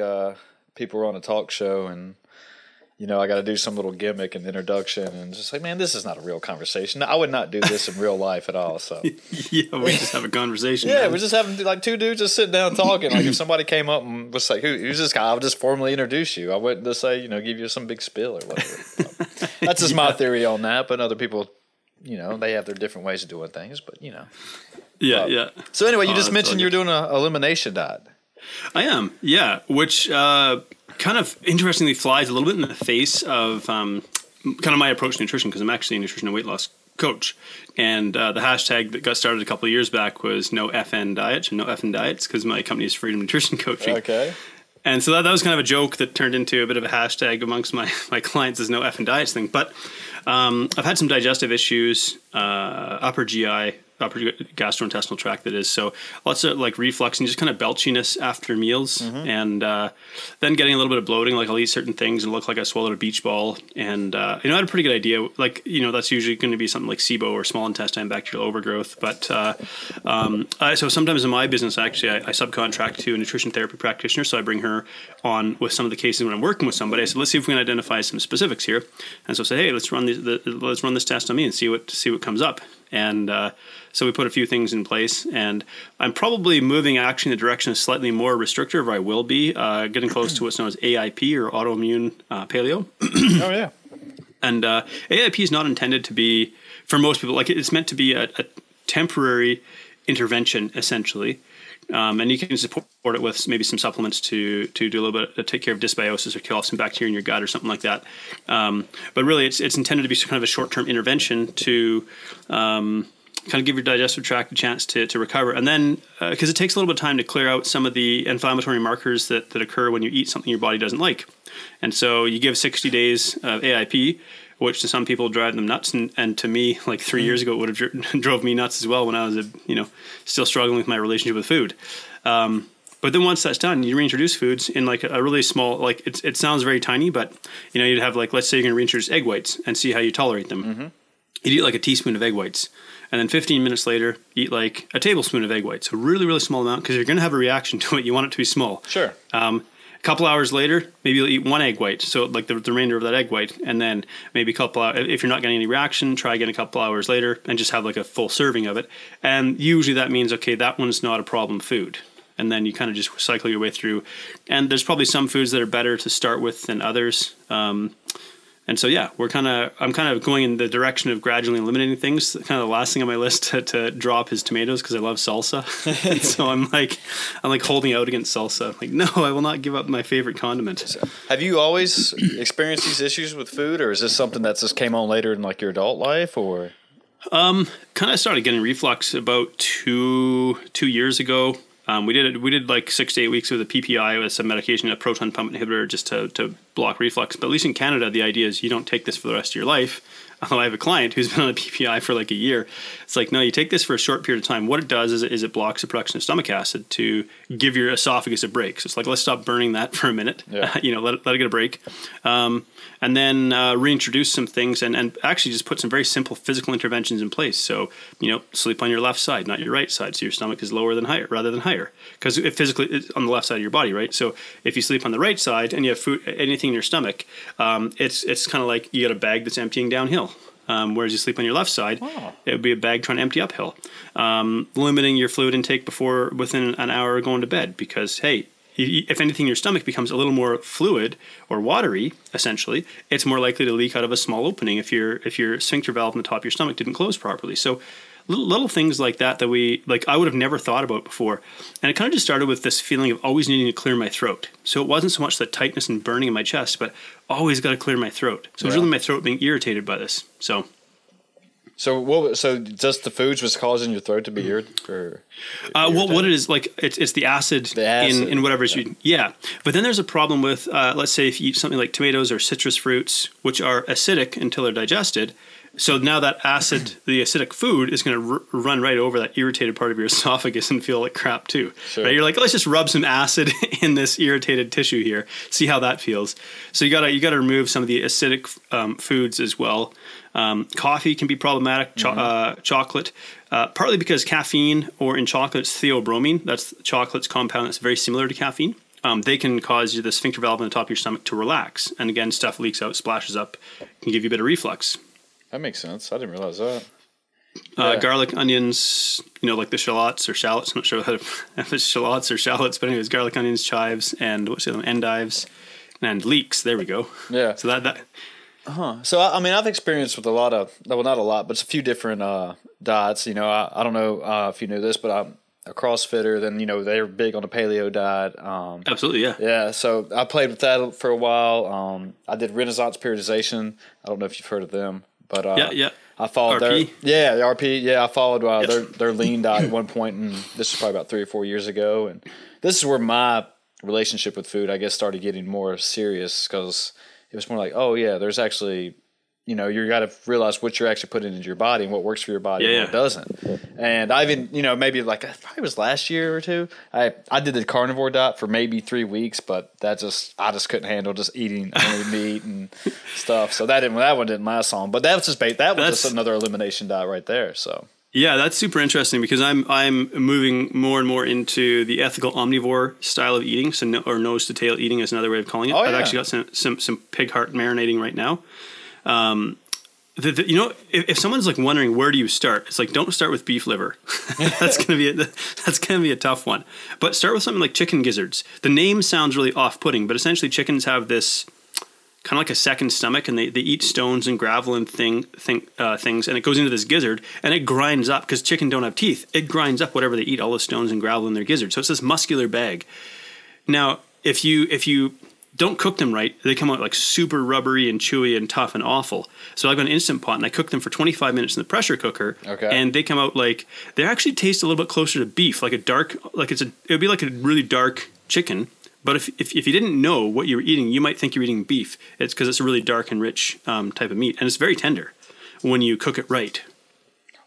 always feel like uh, people are on a talk show and you know I got to do some little gimmick and introduction and just like, man, this is not a real conversation. I would not do this in real life at all. So yeah, we just have a conversation. yeah, man. we're just having like two dudes just sitting down talking. Like if somebody came up and was like, Who, "Who's this guy?" I would just formally introduce you. I wouldn't just say, you know, give you some big spill or whatever. That's just my theory on that. But other people, you know, they have their different ways of doing things. But you know. yeah, uh, yeah. So anyway, you Oh, just mentioned you're doing a elimination diet. I am, yeah. Which uh, kind of interestingly flies a little bit in the face of um, kind of my approach to nutrition because I'm actually a nutrition and weight loss coach. And uh, the hashtag that got started a couple of years back was no FN diets and no FN diets because my company is Freedom Nutrition Coaching. Okay. And so that, that was kind of a joke that turned into a bit of a hashtag amongst my, my clients is no effing diets thing. But um, I've had some digestive issues, uh, upper GI, upper gastrointestinal tract that is. So lots of like reflux and just kind of belchiness after meals. And uh, then getting a little bit of bloating, like I'll eat certain things and look like I swallowed a beach ball. And, uh, you know, I had a pretty good idea. Like, you know, that's usually going to be something like SIBO or small intestine bacterial overgrowth. But uh, um, I, so sometimes in my business, actually, I, I subcontract to a nutrition therapy practitioner. So I bring her on with some of the cases when I'm working with somebody. I said, let's see if we can identify some specifics here. And so I said, hey, let's run these, the, let's run this test on me and see what see what comes up. And uh, so we put a few things in place, and I'm probably moving actually in the direction of slightly more restrictive, or I will be uh, getting close to what's known as AIP or autoimmune uh, paleo. Oh yeah. And uh, AIP is not intended to be, for most people, like it's meant to be a, a temporary intervention, essentially. Um, and you can support it with maybe some supplements to to do a little bit to take care of dysbiosis or kill off some bacteria in your gut or something like that. Um, but really, it's it's intended to be kind of a short term intervention to um, kind of give your digestive tract a chance to, to recover. And then, because it takes a little bit of time to clear out some of the inflammatory markers that, that occur when you eat something your body doesn't like. And so you give 60 days of AIP, which to some people drive them nuts. And, and to me, like three years ago, it would have dri- drove me nuts as well when I was, a, you know, still struggling with my relationship with food. Um, but then once that's done, you reintroduce foods in like a really small, like it, it sounds very tiny, but you know, you'd have like, let's say you're going to reintroduce egg whites and see how you tolerate them. You'd eat like a teaspoon of egg whites. And then 15 minutes later, eat like a tablespoon of egg whites. A really, really small amount because you're going to have a reaction to it. You want it to be small. Sure. Um, a couple hours later, maybe you'll eat one egg white, so like the, the remainder of that egg white, and then maybe a couple. If you're not getting any reaction, try again a couple hours later, and just have like a full serving of it. And usually that means okay, that one's not a problem food. And then you kind of just cycle your way through. And there's probably some foods that are better to start with than others. Um, and so yeah, we're kind of I'm kind of going in the direction of gradually eliminating things. Kind of the last thing on my list to, to drop is tomatoes because I love salsa. so I'm like I'm like holding out against salsa. I'm like no, I will not give up my favorite condiment. Have you always experienced these issues with food, or is this something that just came on later in like your adult life, or? Um, kind of started getting reflux about two two years ago. Um, we did. We did like six to eight weeks with a PPI with some medication, a proton pump inhibitor, just to to block reflux. But at least in Canada, the idea is you don't take this for the rest of your life. Although I have a client who's been on a PPI for like a year, it's like no, you take this for a short period of time. What it does is, is it blocks the production of stomach acid to give your esophagus a break. So it's like let's stop burning that for a minute. Yeah. you know, let it, let it get a break, um, and then uh, reintroduce some things and, and actually just put some very simple physical interventions in place. So you know, sleep on your left side, not your right side, so your stomach is lower than higher rather than higher because it physically it's on the left side of your body, right? So if you sleep on the right side and you have food, anything in your stomach, um, it's it's kind of like you got a bag that's emptying downhill. Um, whereas you sleep on your left side, Oh. it would be a bag trying to empty uphill. Um, limiting your fluid intake before within an hour of going to bed because hey, if anything, your stomach becomes a little more fluid or watery, essentially, it's more likely to leak out of a small opening if your if your sphincter valve in the top of your stomach didn't close properly. So little, little things like that that we like I would have never thought about before, and it kind of just started with this feeling of always needing to clear my throat. So it wasn't so much the tightness and burning in my chest, but always got to clear my throat. So it was really my throat being irritated by this. So. So what? So just the foods was causing your throat to be irritated? Or Uh, well, what it is like it's, it's the acid, The acid, in in whatever it's eating. Yeah, but then there's a problem with uh, let's say if you eat something like tomatoes or citrus fruits, which are acidic until they're digested. So now that acid, the acidic food, is going to r- run right over that irritated part of your esophagus and feel like crap too. Sure. Right? You're like, let's just rub some acid in this irritated tissue here, see how that feels. So you gotta you gotta remove some of the acidic um, foods as well. Um, coffee can be problematic. Cho- uh, chocolate, uh, partly because caffeine or in chocolate it's theobromine. That's chocolate's compound that's very similar to caffeine. um, they can cause you the sphincter valve on the top of your stomach to relax, and again, stuff leaks out, splashes up, can give you a bit of reflux. That makes sense. I didn't realize that. Uh, Yeah. garlic, onions, you know, like the shallots or shallots. I'm not sure how to, if it's shallots or shallots, but anyways, garlic, onions, chives, and what's the other one? Endives and leeks. There we go. Yeah. So that that So I, I mean, I've experienced with a lot of well, not a lot, but it's a few different uh, diets. You know, I, I don't know uh, if you knew this, but I'm a CrossFitter. Then you know they're big on the paleo diet. Um, absolutely yeah. yeah, so I played with that for a while. Um, I did Renaissance periodization. I don't know if you've heard of them, but uh, Yeah, yeah. I followed RP? their yeah the RP. Yeah, I followed uh, Yes. their their lean diet at one point, and this was probably about three or four years ago. And this is where my relationship with food, I guess, started getting more serious because it was more like, oh yeah, there's actually, you know, you got to realize what you're actually putting into your body and what works for your body Yeah, and yeah. what doesn't. And I even, you know, maybe like it probably was last year or two. I I did the carnivore diet for maybe three weeks, but that just I just couldn't handle just eating only meat and stuff. So that didn't that one didn't last long. But that was just that was That's- just another elimination diet right there. So Yeah, that's super interesting because I'm I'm moving more and more into the ethical omnivore style of eating, so no, or nose to tail eating is another way of calling it. Oh, I've actually got some, some some pig heart marinating right now. Um, the, the, you know, if, if someone's like wondering where do you start, it's like don't start with beef liver. that's gonna be a, that's gonna be a tough one. But start with something like chicken gizzards. The name sounds really off-putting, but essentially chickens have this kind of like a second stomach, and they, they eat stones and gravel and thing, thing uh, things, and it goes into this gizzard, and it grinds up because chicken don't have teeth. It grinds up whatever they eat, all the stones and gravel in their gizzard. So it's this muscular bag. Now, if you if you don't cook them right, they come out like super rubbery and chewy and tough and awful. So I've got an instant pot and I cook them for 25 minutes in the pressure cooker. Okay. And they come out like they actually taste a little bit closer to beef, like a dark, like it's a it would be like a really dark chicken. But if, if, if you didn't know what you were eating, you might think you're eating beef. It's because it's a really dark and rich um, type of meat, and it's very tender when you cook it right.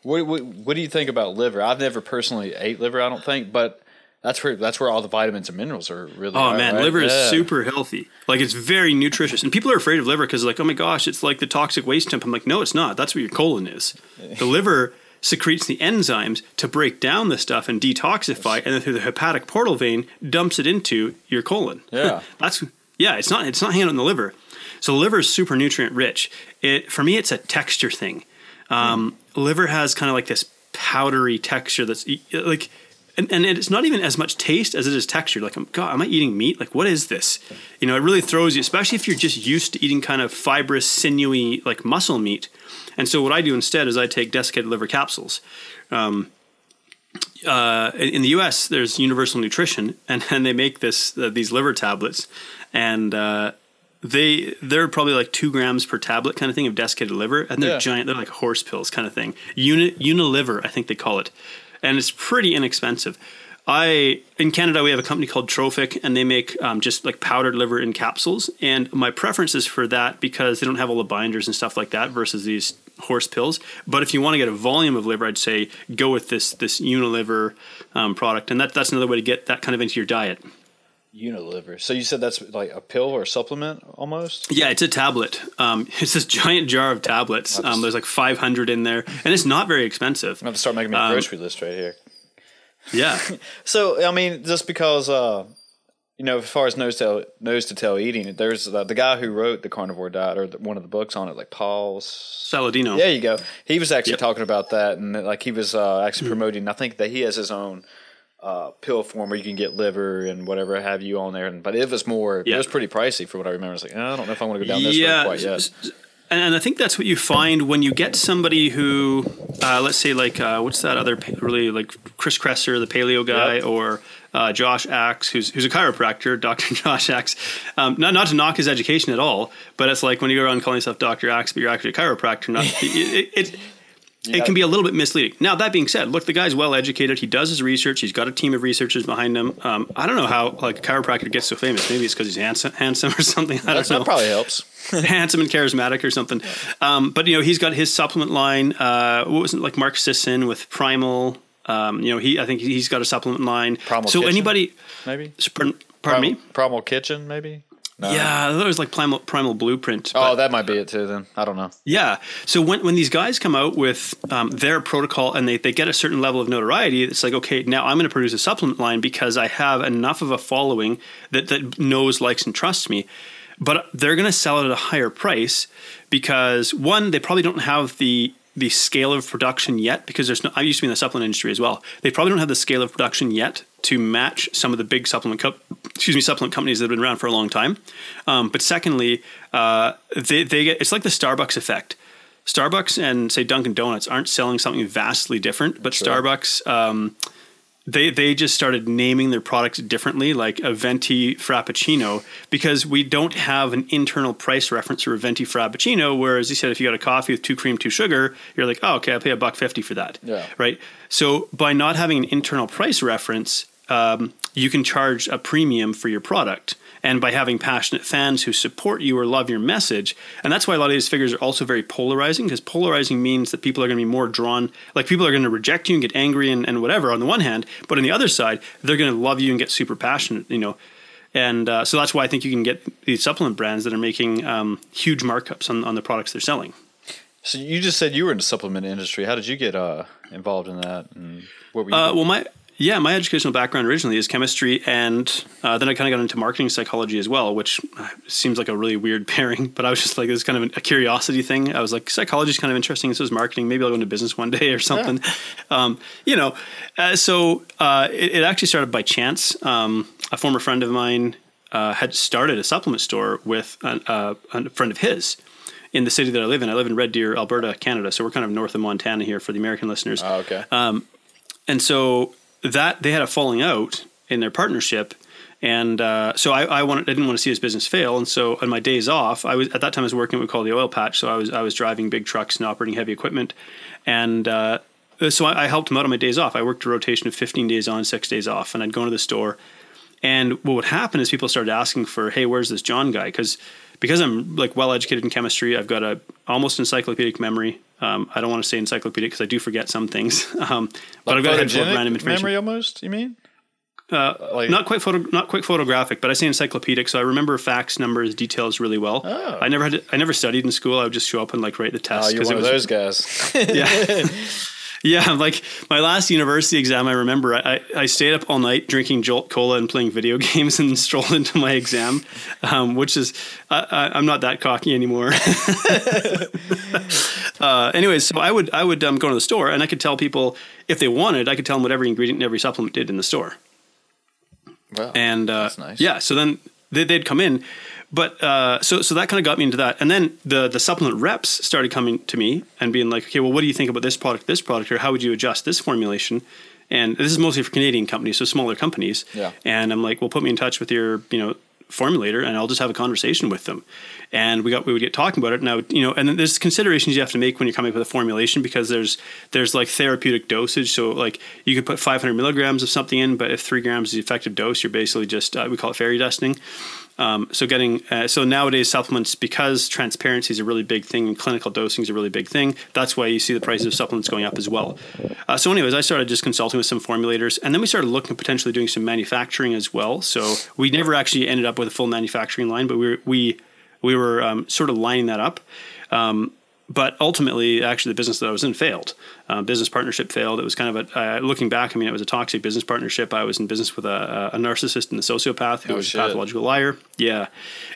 what, what what do you think about liver? I've never personally ate liver. I don't think, but that's where that's where all the vitamins and minerals are really. Oh are, man, right? liver is super healthy. Like it's very nutritious, and people are afraid of liver because like, oh my gosh, it's like the toxic waste dump. I'm like, no, it's not. That's what your colon is. The liver secretes the enzymes to break down the stuff and detoxify, and then through the hepatic portal vein dumps it into your colon. Yeah. that's yeah. It's not. It's not hanging in the liver. So liver is super nutrient rich. It for me, it's a texture thing. Um, Liver has kind of like this powdery texture that's like, and, and it's not even as much taste as it is texture. Like, I'm, God, am I eating meat? Like, what is this? You know, it really throws you, especially if you're just used to eating kind of fibrous, sinewy, like muscle meat. And so, what I do instead is I take desiccated liver capsules. Um, uh, in the U.S., there's Universal Nutrition, and, and they make this uh, these liver tablets, and uh, they they're probably like two grams per tablet kind of thing of desiccated liver, and they're Yeah. giant. They're like horse pills kind of thing. Uni, Uni-Liver, I think they call it, and it's pretty inexpensive. I in Canada we have a company called Trophic, and they make um, just like powdered liver in capsules. And my preference is for that because they don't have all the binders and stuff like that versus these horse pills. But if you want to get a volume of liver, I'd say go with this this Uni-Liver um, product, and that that's another way to get that kind of into your diet. Uni-Liver. So you said that's like a pill or a supplement almost? Yeah, it's a tablet. Um, it's this giant jar of tablets. Um, there's like 500 in there, and it's not very expensive. I'm gonna start making a Um, grocery list right here. Yeah, So I mean, just because uh, you know, as far as nose to nose to tail eating, there's uh, the guy who wrote the carnivore diet or the, one of the books on it, like Paul Saladino. There you go. He was actually Yep. Talking about that, and like he was uh, actually promoting. I think that he has his own uh, pill form where you can get liver and whatever have you on there. And but if it's more. Yeah. It was pretty pricey for what I remember. It's like I don't know if I want to go down this yeah, road quite yet. and, and I think that's what you find when you get somebody who, uh, let's say, like uh, what's that other pa- really like Chris Kresser, the paleo guy, Yep. or uh, Josh Axe, who's who's a chiropractor, Doctor Josh Axe. Um, not not to knock his education at all, but it's like when you go around calling yourself Doctor Axe, but you're actually a chiropractor. Not it. it, it can be a little bit misleading. Now that being said, look, the guy's well educated. He does his research. He's got a team of researchers behind him. Um, I don't know how like a chiropractor gets so famous. Maybe it's because he's handsome, handsome or something. I don't know that probably helps. handsome and charismatic or something. Um, but you know, he's got his supplement line. Uh, what was it like Mark Sisson with Primal? Um, you know, he I think he's got a supplement line. Primal so Kitchen? anybody, Maybe. pardon, pardon me. Primal Kitchen, maybe. Yeah, that was like Primal, Primal Blueprint. Oh, that might be it too. Then I don't know. Yeah. So when when these guys come out with um, their protocol and they, they get a certain level of notoriety, it's like okay, now I'm going to produce a supplement line because I have enough of a following that that knows, likes, and trusts me. But they're going to sell it at a higher price because one, they probably don't have the the scale of production yet because there's no I used to be in the supplement industry as well. They probably don't have the scale of production yet to match some of the big supplement co- excuse me supplement companies that have been around for a long time. Um, but secondly, uh, they they get it's like the Starbucks effect. Starbucks and say Dunkin' Donuts aren't selling something vastly different, but. Starbucks um, they they just started naming their products differently, like a venti frappuccino, because we don't have an internal price reference for a venti frappuccino. Whereas you said, if you got a coffee with two cream, two sugar, you're like, oh, okay, I'll pay a buck fifty for that. Yeah. Right. So by not having an internal price reference, um, you can charge a premium for your product and by having passionate fans who support you or love your message. And that's why a lot of these figures are also very polarizing because polarizing means that people are going to be more drawn, like people are going to reject you and get angry and, and whatever on the one hand, but on the other side, they're going to love you and get super passionate, you know. And uh, so that's why I think you can get these supplement brands that are making um, huge markups on, on the products they're selling. So you just said you were in the supplement industry. How did you get uh, involved in that? And what were you? Uh, well, my yeah, my educational background originally is chemistry, and uh, then I kind of got into marketing psychology as well, which uh, seems like a really weird pairing. But I was just like, this kind of a curiosity thing. I was like, psychology is kind of interesting. So is marketing. Maybe I'll go into business one day or something. Yeah. Um, you know, uh, so uh, it, it, actually started by chance. Um, a former friend of mine uh, had started a supplement store with an, uh, a friend of his in the city that I live in. I live in Red Deer, Alberta, Canada. So we're kind of north of Montana here for the American listeners. Oh, okay. Um, and so that they had a falling out in their partnership. And uh, so I, I, wanted, I didn't want to see his business fail. And so on my days off, I was at that time I was working what we call the oil patch. So I was I was driving big trucks and operating heavy equipment, and uh, so I, I, helped him out on my days off. I worked a rotation of 15 days on, six days off, and I'd go into the store. And what would happen is people started asking for, "Hey, where's this John guy?" Because because I'm like well educated in chemistry, I've got a almost encyclopedic memory. Um, I don't want to say encyclopedic because I do forget some things. Um, but I've got a of random information. Memory almost, you mean? Uh, like, not quite photo, not quite photographic, but I say encyclopedic, so I remember facts, numbers, details really well. Oh. I never had, to, I never studied in school. I would just show up and like write the test. Oh, you're one of those guys. yeah. Yeah, like my last university exam, I remember I, I stayed up all night drinking Jolt Cola and playing video games and strolled into my exam, um, which is, I, am not that cocky anymore. uh, anyways, so I would, I would um, go to the store and I could tell people if they wanted, I could tell them what every ingredient and every supplement did in the store. Wow. And uh, nice. yeah, so then they, would come in but uh, so so that kind of got me into that, and then the the supplement reps started coming to me and being like, okay, well, what do you think about this product, this product, or how would you adjust this formulation? And this is mostly for Canadian companies, so smaller companies. Yeah. And I'm like, well, put me in touch with your you know formulator, and I'll just have a conversation with them. And we got we would get talking about it. Now you know, and then there's considerations you have to make when you're coming up with a formulation because there's there's like therapeutic dosage. So like you could put 500 milligrams of something in, but if three grams is the effective dose, you're basically just uh, we call it fairy dusting. Um, so getting uh, so nowadays supplements because transparency is a really big thing and clinical dosing is a really big thing. That's why you see the prices of supplements going up as well. Uh, so, anyways, I started just consulting with some formulators, and then we started looking at potentially doing some manufacturing as well. So we never actually ended up with a full manufacturing line, but we were, we we were um, sort of lining that up. Um, but ultimately, actually, the business that I was in failed. Uh, business partnership failed. It was kind of a uh, looking back. I mean, it was a toxic business partnership. I was in business with a, a narcissist and a sociopath who oh, was shit. a pathological liar. Yeah,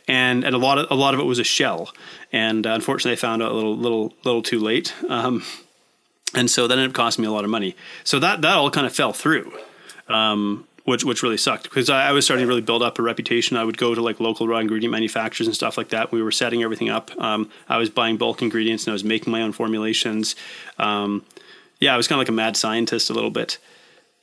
and and a lot of a lot of it was a shell. And uh, unfortunately, I found out a little little little too late. Um, and so that ended up costing me a lot of money. So that that all kind of fell through. Um, which which really sucked because I, I, was starting to really build up a reputation. I would go to like local raw ingredient manufacturers and stuff like that. We were setting everything up. Um, I was buying bulk ingredients and I was making my own formulations. Um, yeah, I was kind of like a mad scientist a little bit,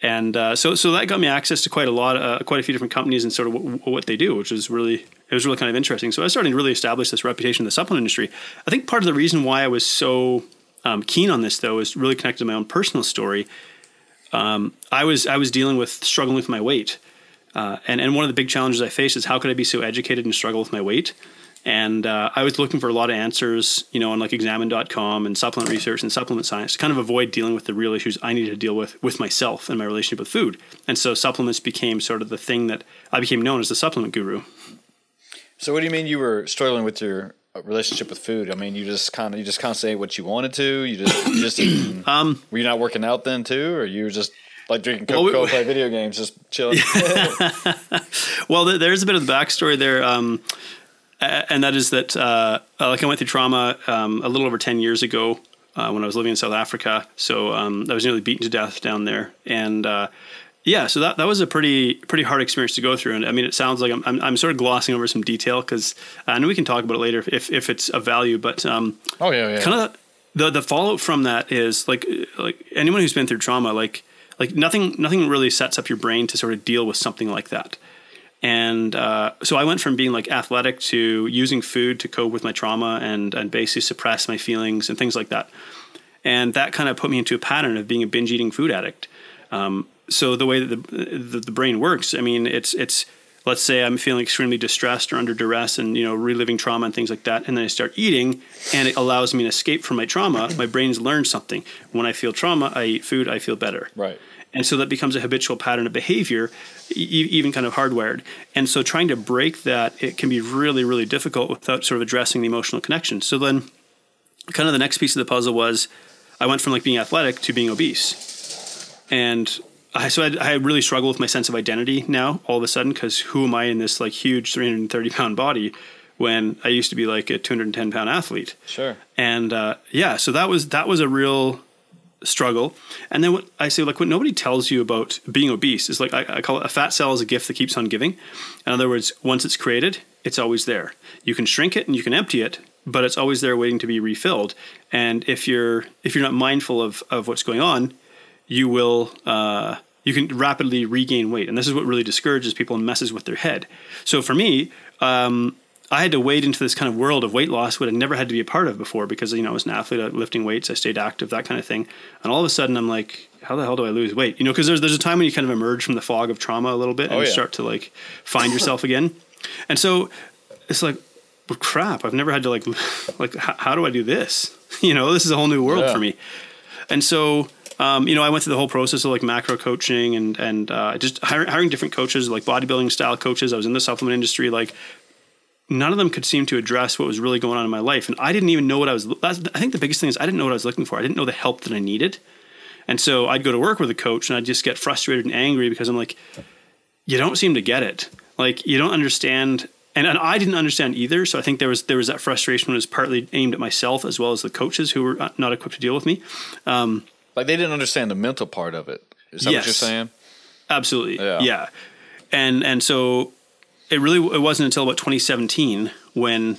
and uh, so so that got me access to quite a lot, uh, quite a few different companies and sort of w- what they do, which was really it was really kind of interesting. So I was starting to really establish this reputation in the supplement industry. I think part of the reason why I was so um, keen on this though is really connected to my own personal story um, I was I was dealing with struggling with my weight, uh, and and one of the big challenges I faced is how could I be so educated and struggle with my weight? And uh, I was looking for a lot of answers, you know, on like examine.com and supplement research and supplement science to kind of avoid dealing with the real issues I needed to deal with with myself and my relationship with food. And so supplements became sort of the thing that I became known as the supplement guru. So what do you mean you were struggling with your relationship with food? I mean, you just kind of you just constantly say what you wanted to. You just you just eating, um were you not working out then too, or you were just like drinking Coca Cola, well, we, play video games, just chilling? well, there's a bit of the backstory there. Um, and that is that uh, like I went through trauma um, a little over ten years ago uh, when I was living in South Africa. So um, I was nearly beaten to death down there, and uh, yeah, so that, that was a pretty pretty hard experience to go through. And I mean, it sounds like I'm I'm, I'm sort of glossing over some detail because I know we can talk about it later if if it's of value. But um, oh yeah, yeah. kind of the the fallout from that is like like anyone who's been through trauma, like like nothing nothing really sets up your brain to sort of deal with something like that. And uh, so I went from being like athletic to using food to cope with my trauma and, and basically suppress my feelings and things like that. And that kind of put me into a pattern of being a binge eating food addict. Um, so the way that the, the, the brain works, I mean, it's it's let's say I'm feeling extremely distressed or under duress and you know reliving trauma and things like that, and then I start eating, and it allows me an escape from my trauma. My brain's learned something. When I feel trauma, I eat food. I feel better. Right. And so that becomes a habitual pattern of behavior, even kind of hardwired. And so trying to break that, it can be really, really difficult without sort of addressing the emotional connection. So then, kind of the next piece of the puzzle was I went from like being athletic to being obese. And I, so I, I really struggle with my sense of identity now all of a sudden because who am I in this like huge 330 pound body when I used to be like a 210 pound athlete? Sure. And uh, yeah, so that was that was a real struggle. And then what I say, like what nobody tells you about being obese is like I, I, call it a fat cell is a gift that keeps on giving. In other words, once it's created, it's always there. You can shrink it and you can empty it, but it's always there waiting to be refilled. And if you're if you're not mindful of of what's going on, you will uh, you can rapidly regain weight. And this is what really discourages people and messes with their head. So for me, um, I had to wade into this kind of world of weight loss, what I never had to be a part of before because, you know, I was an athlete, lifting weights, I stayed active, that kind of thing. And all of a sudden I'm like, how the hell do I lose weight? You know, because there's, there's a time when you kind of emerge from the fog of trauma a little bit and oh, yeah. you start to like find yourself again. And so it's like, well, crap, I've never had to like, like, how, how do I do this? You know, this is a whole new world yeah. for me. And so, um, you know, I went through the whole process of like macro coaching and and uh, just hiring, hiring, different coaches, like bodybuilding style coaches. I was in the supplement industry, like none of them could seem to address what was really going on in my life. And I didn't even know what I was. I think the biggest thing is I didn't know what I was looking for. I didn't know the help that I needed. And so I'd go to work with a coach and I'd just get frustrated and angry because I'm like, you don't seem to get it. Like you don't understand. And, and I didn't understand either. So I think there was there was that frustration was partly aimed at myself as well as the coaches who were not equipped to deal with me. Um, like they didn't understand the mental part of it. Is that yes, what you're saying? Absolutely. Yeah. yeah. And and so it really it wasn't until about 2017 when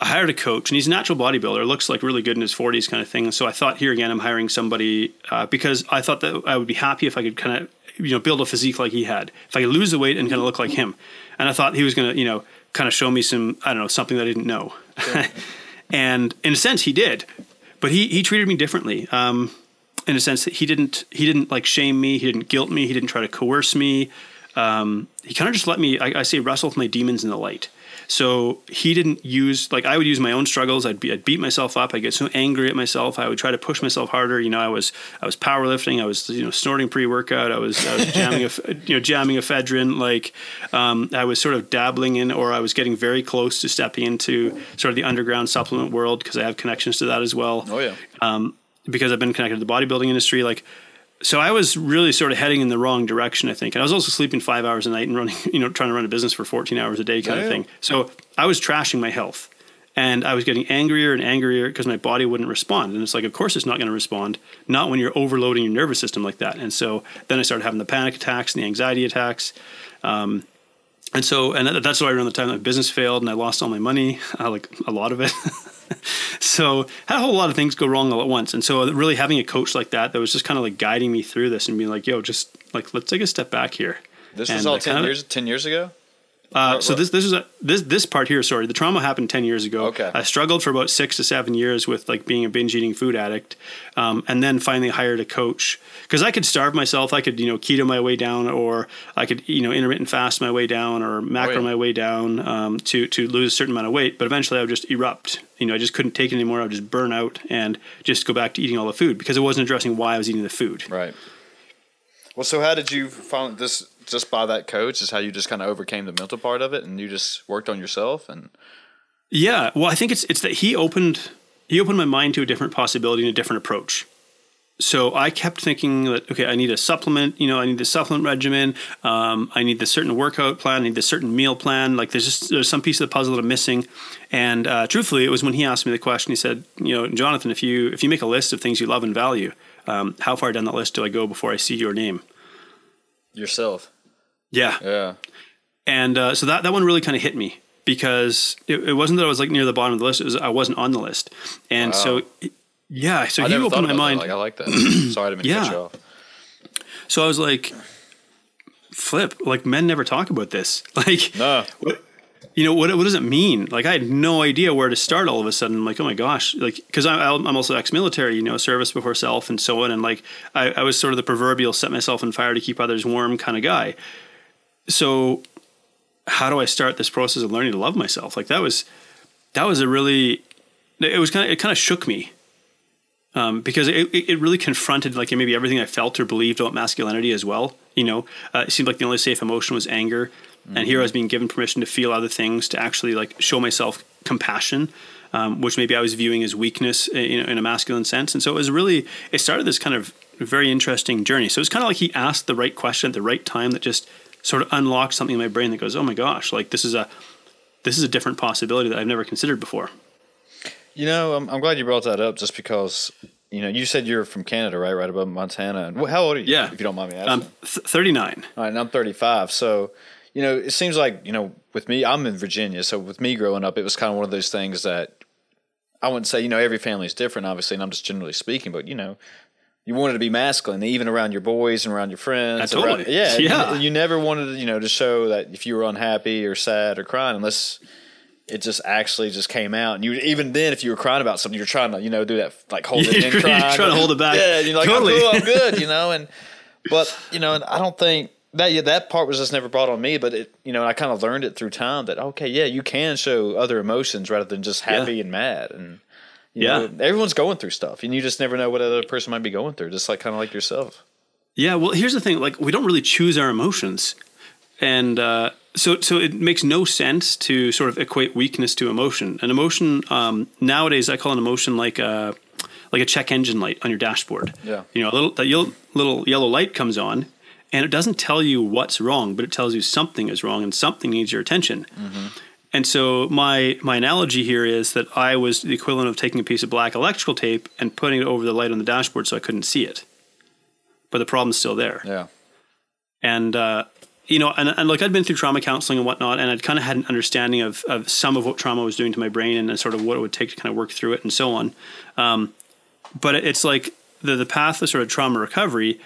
I hired a coach, and he's a natural bodybuilder. Looks like really good in his 40s, kind of thing. So I thought, here again, I'm hiring somebody uh, because I thought that I would be happy if I could kind of you know build a physique like he had, if I could lose the weight and kind of look like him. And I thought he was going to you know kind of show me some I don't know something that I didn't know. and in a sense, he did, but he he treated me differently. Um, in a sense that he didn't he didn't like shame me, he didn't guilt me, he didn't try to coerce me um, he kind of just let me, I, I, say, wrestle with my demons in the light. So he didn't use like I would use my own struggles. I'd be I'd beat myself up. I get so angry at myself. I would try to push myself harder. You know, I was I was powerlifting. I was you know snorting pre workout. I was I was jamming a you know jamming ephedrine. Like um, I was sort of dabbling in, or I was getting very close to stepping into sort of the underground supplement world because I have connections to that as well. Oh yeah. Um, because I've been connected to the bodybuilding industry, like so I was really sort of heading in the wrong direction, I think. And I was also sleeping five hours a night and running, you know, trying to run a business for 14 hours a day kind yeah, of thing. So I was trashing my health and I was getting angrier and angrier because my body wouldn't respond. And it's like, of course, it's not going to respond, not when you're overloading your nervous system like that. And so then I started having the panic attacks and the anxiety attacks. Um, and so, and that's why around the time that my business failed and I lost all my money, uh, like a lot of it. so had a whole lot of things go wrong all at once. And so really having a coach like that, that was just kind of like guiding me through this and being like, yo, just like, let's take a step back here. This was all 10 years, 10 years ago? Uh, so this this is a, this this part here. Sorry, the trauma happened ten years ago. Okay. I struggled for about six to seven years with like being a binge eating food addict, um, and then finally hired a coach because I could starve myself. I could you know keto my way down, or I could you know intermittent fast my way down, or macro oh, yeah. my way down um, to to lose a certain amount of weight. But eventually, I would just erupt. You know, I just couldn't take it anymore. I would just burn out and just go back to eating all the food because it wasn't addressing why I was eating the food. Right. Well, so how did you find this? Just by that coach is how you just kind of overcame the mental part of it, and you just worked on yourself and. Yeah, well, I think it's it's that he opened he opened my mind to a different possibility and a different approach. So I kept thinking that okay, I need a supplement. You know, I need the supplement regimen. Um, I need the certain workout plan. I need the certain meal plan. Like there's just there's some piece of the puzzle that I'm missing. And uh, truthfully, it was when he asked me the question. He said, you know, Jonathan, if you if you make a list of things you love and value, um, how far down that list do I go before I see your name? Yourself. Yeah. Yeah. And uh, so that that one really kind of hit me because it, it, wasn't that I was like near the bottom of the list; it was I wasn't on the list, and wow. so yeah, so I he opened my mind. Like, I like that. Sorry to make yeah. you off. So I was like, flip, like men never talk about this. Like, no. What, you know what? What does it mean? Like, I had no idea where to start. All of a sudden, I'm like, oh my gosh! Like, because I'm, I'm also ex-military, you know, service before self, and so on. And like, I, I was sort of the proverbial set myself on fire to keep others warm kind of guy. So how do I start this process of learning to love myself? Like that was that was a really it was kind of it kind of shook me um, because it, it really confronted like maybe everything I felt or believed about masculinity as well. You know, uh, it seemed like the only safe emotion was anger, mm-hmm. and here I was being given permission to feel other things, to actually like show myself compassion, um, which maybe I was viewing as weakness uh, in, in a masculine sense. And so it was really it started this kind of very interesting journey. So it's kind of like he asked the right question at the right time that just sort of unlocks something in my brain that goes, "Oh my gosh, like this is a this is a different possibility that I've never considered before." You know, I'm, I'm glad you brought that up, just because you know you said you're from Canada, right? Right above Montana. And how old are you? Yeah, if you don't mind me asking. I'm th- 39. All right, and I'm 35. So you know, it seems like you know, with me, I'm in Virginia. So with me growing up, it was kind of one of those things that I wouldn't say, you know, every family is different, obviously, and I'm just generally speaking, but you know, you wanted to be masculine, even around your boys and around your friends. totally. Around, yeah, yeah. You, you, never wanted, to, you know, to show that if you were unhappy or sad or crying, unless it just actually just came out. And you even then, if you were crying about something, you're trying to, you know, do that like hold it in, you're crying, trying to hold it back. Yeah, you're like, totally. oh, cool, I'm good, you know. And but you know, and I don't think that yeah, that part was just never brought on me. But it, you know, I kind of learned it through time that okay, yeah, you can show other emotions rather than just happy yeah. and mad and you yeah, know, everyone's going through stuff, and you just never know what other person might be going through. Just like kind of like yourself. Yeah, well, here's the thing: like we don't really choose our emotions, and uh, so so it makes no sense to sort of equate weakness to emotion. An emotion um, nowadays, I call an emotion like a like a check engine light on your dashboard. Yeah, you know, a little that yellow, little yellow light comes on, and it doesn't tell you what's wrong, but it tells you something is wrong and something needs your attention. Mm-hmm. And so my my analogy here is that I was the equivalent of taking a piece of black electrical tape and putting it over the light on the dashboard so I couldn't see it. But the problem's still there. Yeah. And uh, you know, and, and like I'd been through trauma counseling and whatnot, and I'd kind of had an understanding of, of some of what trauma was doing to my brain and, and sort of what it would take to kind of work through it and so on. Um, but it's like the the path of sort of trauma recovery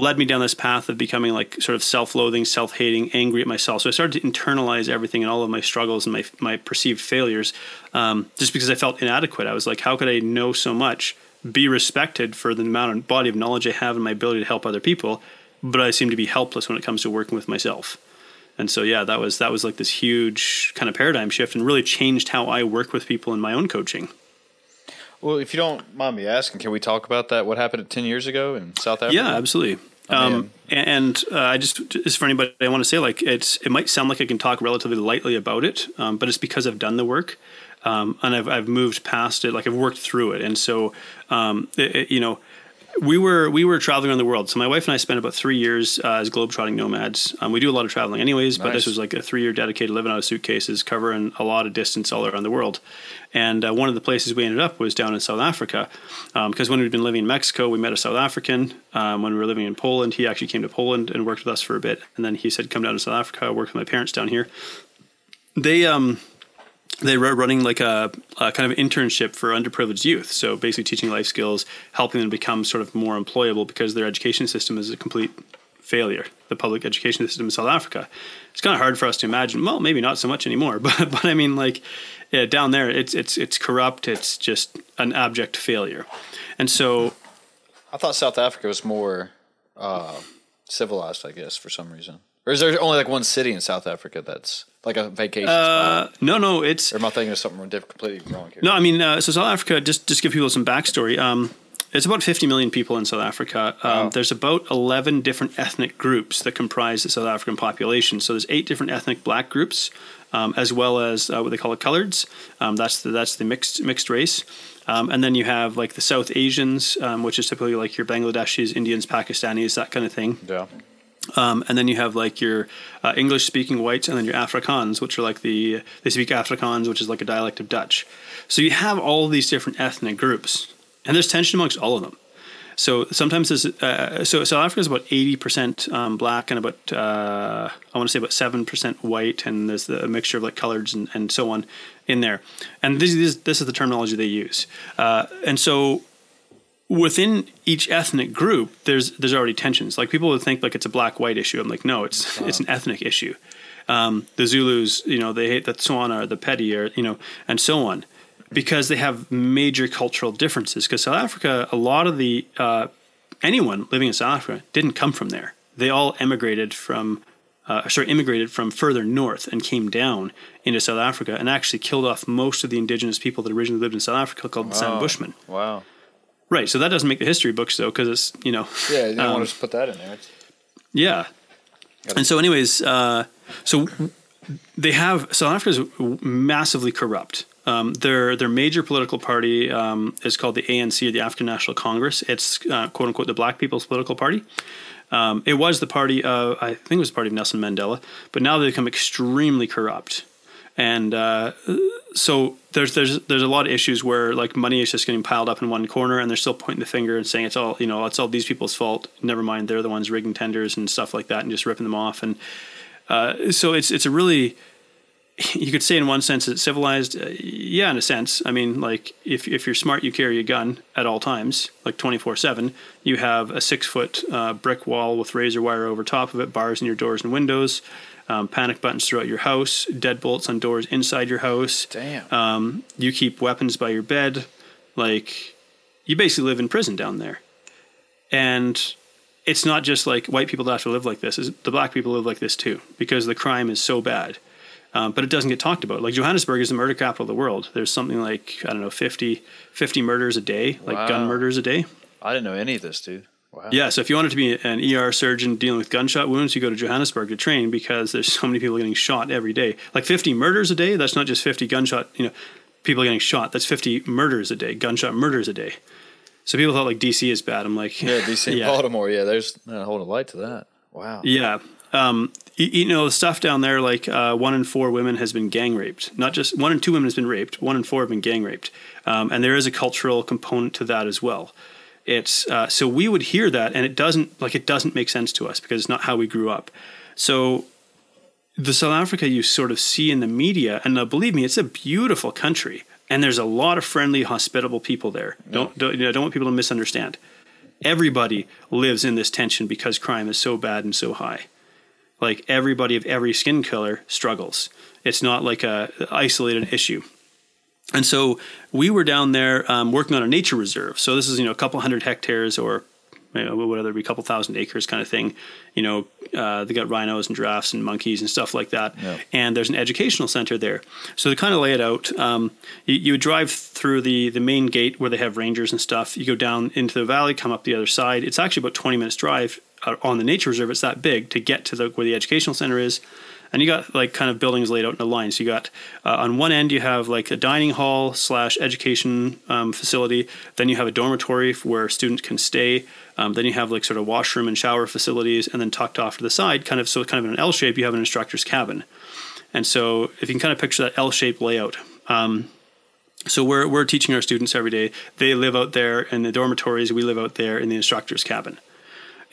led me down this path of becoming like sort of self-loathing, self-hating, angry at myself. So I started to internalize everything and all of my struggles and my my perceived failures, um, just because I felt inadequate. I was like, how could I know so much, be respected for the amount of body of knowledge I have and my ability to help other people, but I seem to be helpless when it comes to working with myself. And so yeah, that was that was like this huge kind of paradigm shift and really changed how I work with people in my own coaching. Well, if you don't mind me asking, can we talk about that? What happened 10 years ago in South Africa? Yeah, absolutely. Um, and uh, I just, just for anybody, I want to say like it's, it might sound like I can talk relatively lightly about it, um, but it's because I've done the work. Um, and I've, I've moved past it, like I've worked through it. And so, um, it, it, you know, we were we were traveling around the world. So my wife and I spent about three years uh, as globetrotting nomads. Um, we do a lot of traveling, anyways. Nice. But this was like a three year dedicated living out of suitcases, covering a lot of distance all around the world. And uh, one of the places we ended up was down in South Africa, because um, when we'd been living in Mexico, we met a South African. Um, when we were living in Poland, he actually came to Poland and worked with us for a bit. And then he said, "Come down to South Africa, work with my parents down here." They um they were running like a, a, kind of internship for underprivileged youth. So basically teaching life skills, helping them become sort of more employable because their education system is a complete failure. The public education system in South Africa. It's kind of hard for us to imagine. Well, maybe not so much anymore, but but I mean, like yeah, down there, it's it's it's corrupt. It's just an abject failure. And so, I thought South Africa was more uh, civilized. I guess for some reason. Or is there only like one city in South Africa that's like a vacation uh, spot? No, no, it's. Or am I thinking of something completely wrong here? No, I mean, uh, so South Africa. Just just give people some backstory. Um, it's about 50 million people in South Africa. Um, Wow. There's about 11 different ethnic groups that comprise the South African population. So there's eight different ethnic black groups, um, as well as uh, what they call it coloreds. Um, that's the that's the mixed mixed race. Um, and then you have like the South Asians, um, which is typically like your Bangladeshis, Indians, Pakistanis, that kind of thing. Yeah. Um, and then you have like your uh, English speaking whites, and then your Afrikaans, which are like the they speak Afrikaans, which is like a dialect of Dutch. So you have all these different ethnic groups, and there's tension amongst all of them. So sometimes there's uh, so South Africa is about eighty percent um, black and about uh, I want to say about seven percent white, and there's the, a mixture of like coloreds and, and so on in there. And this, this this is the terminology they use. Uh, and so within each ethnic group, there's there's already tensions. Like people would think like it's a black white issue. I'm like, no, it's it's an ethnic issue. Um, the Zulus, you know, they hate the Tswana or the Pedi or you know, and so on, because they have major cultural differences. Because South Africa, a lot of the uh, anyone living in South Africa didn't come from there. They all emigrated from. Uh, sorry, immigrated from further north and came down into South Africa and actually killed off most of the indigenous people that originally lived in South Africa, called the San Bushmen. Wow. Right. So that doesn't make the history books though, because it's you know. Yeah, you don't um, want to just put that in there. It's- Yeah. And so, anyways, uh, so they have South Africa is massively corrupt. Um, their their major political party um, is called the ANC, or the African National Congress. It's uh, quote unquote the Black People's political party. Um, it was the party of I think it was the party of Nelson Mandela, but now they've become extremely corrupt. And uh, so there's there's there's a lot of issues where like money is just getting piled up in one corner, and they're still pointing the finger and saying it's all you know it's all these people's fault. Never mind, they're the ones rigging tenders and stuff like that, and just ripping them off. And uh, so it's it's a really you could say in one sense it's civilized. Uh, yeah, in a sense. I mean, like if if you're smart, you carry a gun at all times, like twenty four seven. You have a six foot uh, brick wall with razor wire over top of it, bars in your doors and windows. Um, panic buttons throughout your house, deadbolts on doors inside your house. Damn. Um, you keep weapons by your bed. Like, you basically live in prison down there. And it's not just like white people that have to live like this. It's, the black people live like this too because the crime is so bad. Um, but it doesn't get talked about. Like Johannesburg is the murder capital of the world. There's something like, I don't know, 50, 50 murders a day, like gun murders a day. I didn't know any of this, dude. Wow. Yeah, so if you wanted to be an ER surgeon dealing with gunshot wounds, you go to Johannesburg to train because there's so many people getting shot every day. Like 50 murders a day, that's not just 50 gunshot, you know, people getting shot. That's 50 murders a day, gunshot murders a day. So people thought like DC is bad. I'm like, Yeah, DC and yeah. Baltimore. Yeah, there's not a light to that. Wow. Yeah. Um, you, you know, the stuff down there, like uh, one in four women has been gang raped. Not just one in two women has been raped, one in four have been gang raped. Um, and there is a cultural component to that as well. It's uh, so we would hear that, and it doesn't like it doesn't make sense to us because it's not how we grew up. So the South Africa you sort of see in the media, and believe me, it's a beautiful country, and there's a lot of friendly, hospitable people there. Don't don't, you know, don't want people to misunderstand. Everybody lives in this tension because crime is so bad and so high. Like everybody of every skin color struggles. It's not like a isolated issue. And so we were down there um, working on a nature reserve. So this is you know a couple hundred hectares or you know, be a couple thousand acres kind of thing. You know, uh, they got rhinos and giraffes and monkeys and stuff like that. Yeah. And there's an educational center there. So to kind of lay it out, um, you, you would drive through the the main gate where they have rangers and stuff. You go down into the valley, come up the other side. It's actually about 20 minutes drive uh, on the nature reserve. It's that big to get to the where the educational center is. And you got like kind of buildings laid out in a line. So you got uh, on one end you have like a dining hall slash education um, facility. Then you have a dormitory where students can stay. Um, then you have like sort of washroom and shower facilities, and then tucked off to the side, kind of so kind of in an L shape, you have an instructor's cabin. And so if you can kind of picture that L shaped layout. Um, so we're we're teaching our students every day. They live out there in the dormitories. We live out there in the instructor's cabin.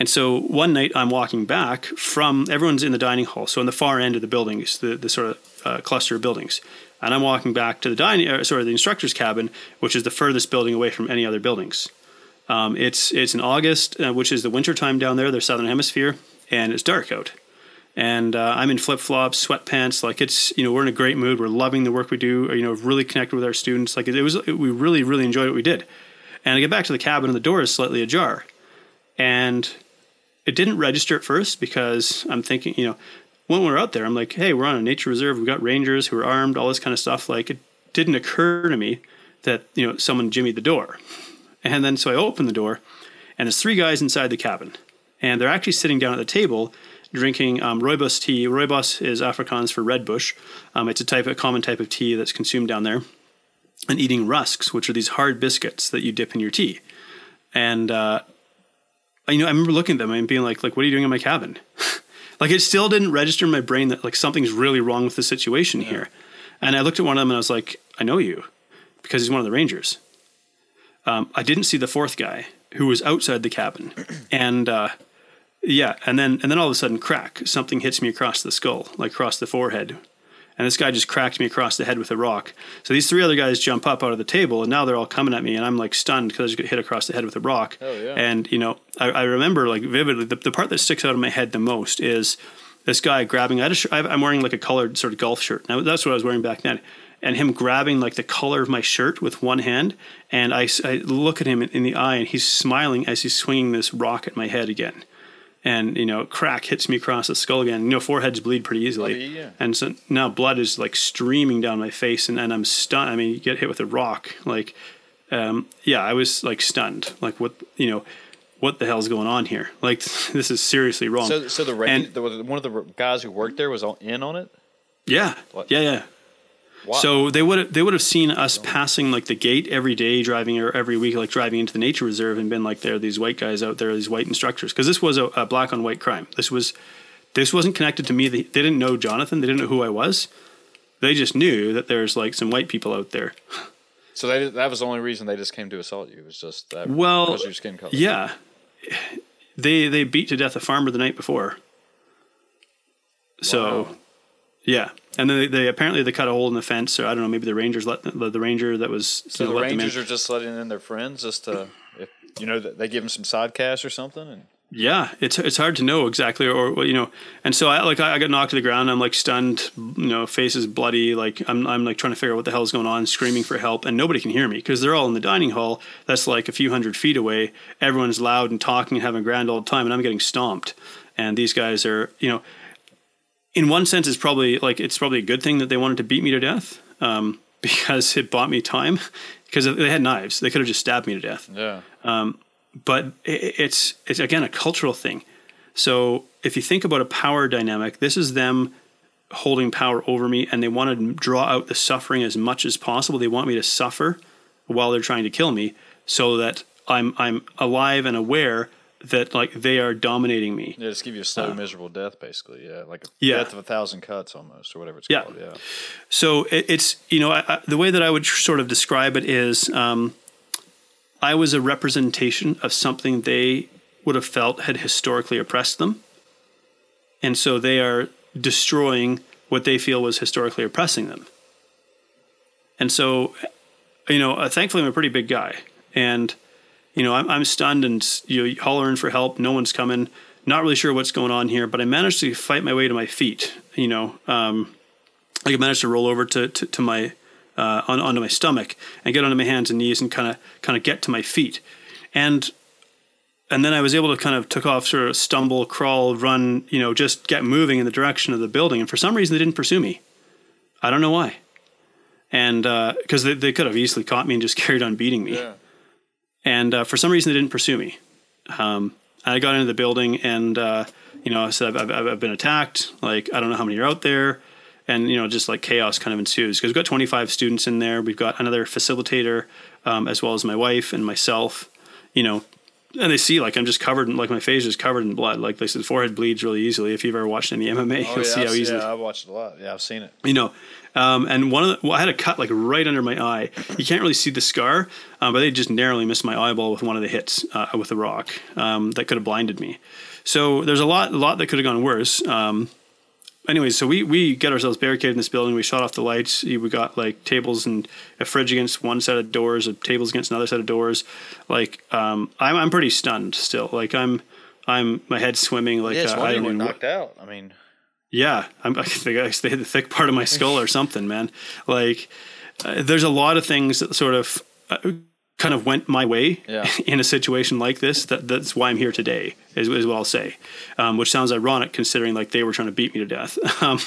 And so one night I'm walking back from everyone's in the dining hall, so in the far end of the buildings, the, the sort of uh, cluster of buildings, and I'm walking back to the dining, uh, sorry, the instructor's cabin, which is the furthest building away from any other buildings. Um, it's it's in August, uh, which is the winter time down there, the southern hemisphere, and it's dark out. And uh, I'm in flip flops, sweatpants. Like it's you know we're in a great mood. We're loving the work we do. You know, really connected with our students. Like it, it was, we really really enjoyed what we did. And I get back to the cabin, and the door is slightly ajar, and it didn't register at first because I'm thinking, you know, when we're out there, I'm like, hey, we're on a nature reserve. We've got rangers who are armed, all this kind of stuff. Like, it didn't occur to me that, you know, someone jimmied the door. And then so I open the door, and there's three guys inside the cabin, and they're actually sitting down at the table drinking um, rooibos tea. Rooibos is Afrikaans for red bush. Um, it's a type, a common type of tea that's consumed down there, and eating rusks, which are these hard biscuits that you dip in your tea. And uh, you know, I remember looking at them and being like, like, what are you doing in my cabin? like, it still didn't register in my brain that like something's really wrong with the situation yeah. here. And I looked at one of them and I was like, I know you because he's one of the Rangers. Um, I didn't see the fourth guy who was outside the cabin, and uh, yeah, and then and then all of a sudden, crack! Something hits me across the skull, like across the forehead, and this guy just cracked me across the head with a rock. So these three other guys jump up out of the table, and now they're all coming at me, and I'm like stunned because I just got hit across the head with a rock. Oh, yeah. And you know, I, I remember like vividly the, the part that sticks out of my head the most is this guy grabbing. I just, I'm wearing like a colored sort of golf shirt. Now that's what I was wearing back then and him grabbing like the collar of my shirt with one hand. And I, I look at him in, in the eye and he's smiling as he's swinging this rock at my head again. And, you know, crack hits me across the skull again. You know, foreheads bleed pretty easily. Bloody, yeah. And so now blood is like streaming down my face and, and I'm stunned. I mean, you get hit with a rock. Like, um, yeah, I was like stunned. Like, what, you know, what the hell's going on here? Like, this is seriously wrong. So, so the, and, the one of the guys who worked there was all in on it. Yeah, what? yeah, yeah. Wow. So they would have, they would have seen us passing like the gate every day, driving or every week, like driving into the nature reserve, and been like, there are these white guys out there, these white instructors, because this was a, a, black on white crime. This was this wasn't connected to me. They, they didn't know Jonathan. They didn't know who I was. They just knew that there's like some white people out there. So they, that was the only reason they just came to assault you. It was just that well, because your skin color. Yeah, they they beat to death a farmer the night before. So, wow. Yeah, and then they, they, apparently they cut a hole in the fence, or I don't know, maybe the Rangers let the, the Ranger that was so the Rangers are just letting in their friends just to, if, you know, they give them some side cash or something. And yeah, it's it's hard to know exactly, or you know, and so I like I, got knocked to the ground. I'm like stunned, you know, face is bloody. Like I'm I'm like trying to figure out what the hell is going on, screaming for help, and nobody can hear me because they're all in the dining hall. That's like a few hundred feet away. Everyone's loud and talking and having a grand old time, and I'm getting stomped. And these guys are, you know in one sense, it's probably like it's probably a good thing that they wanted to beat me to death um, because it bought me time. Because they had knives, they could have just stabbed me to death. Yeah. Um, but it, it's it's again a cultural thing. So if you think about a power dynamic, this is them holding power over me, and they want to draw out the suffering as much as possible. They want me to suffer while they're trying to kill me, so that I'm I'm alive and aware that like they are dominating me. Yeah, just give you a slow, uh, miserable death, basically. Yeah, like a yeah. death of a thousand cuts, almost, or whatever it's yeah. called. Yeah. So it, it's you know I, I, the way that I would sort of describe it is um, I was a representation of something they would have felt had historically oppressed them, and so they are destroying what they feel was historically oppressing them. And so, you know, uh, thankfully, I'm a pretty big guy, and you know, I'm, I'm stunned and you know, hollering for help. No one's coming. Not really sure what's going on here, but I managed to fight my way to my feet. You know, um, I managed to roll over to to, to my uh, on, onto my stomach and get onto my hands and knees and kind of kind of get to my feet, and and then I was able to kind of took off, sort of stumble, crawl, run, you know, just get moving in the direction of the building. And for some reason, they didn't pursue me. I don't know why. And because uh, they, they could have easily caught me and just carried on beating me. Yeah and uh, for some reason they didn't pursue me. Um, I got into the building and uh, you know I said I've, I've, I've, been attacked. Like I don't know how many are out there, and you know just like chaos kind of ensues because we've got 25 students in there. We've got another facilitator um, as well as my wife and myself. You know. And they see like I'm just covered in like my face is covered in blood. Like they said, forehead bleeds really easily. If you've ever watched any MMA, oh, you'll yeah, see how easily. Yeah, I've watched a lot. Yeah, I've seen it. You know, um, and one of the, well, I had a cut like right under my eye. You can't really see the scar, uh, but they just narrowly missed my eyeball with one of the hits uh, with a rock um, that could have blinded me. So there's a lot, a lot that could have gone worse. Um, anyways, so we we get ourselves barricaded in this building. We shut off the lights. We got like tables and a fridge against one set of doors, a tables against another set of doors. Like um, I'm I'm pretty stunned still. Like I'm I'm my head's swimming. Like yeah, uh, I don't knocked out. I mean, yeah, I'm, I think I hit the thick part of my skull or something, man. Like, uh, there's a lot of things that sort of uh, kind of went my way yeah. in a situation like this. That that's why I'm here today, is, is what I'll say. Um, which sounds ironic considering like they were trying to beat me to death. um,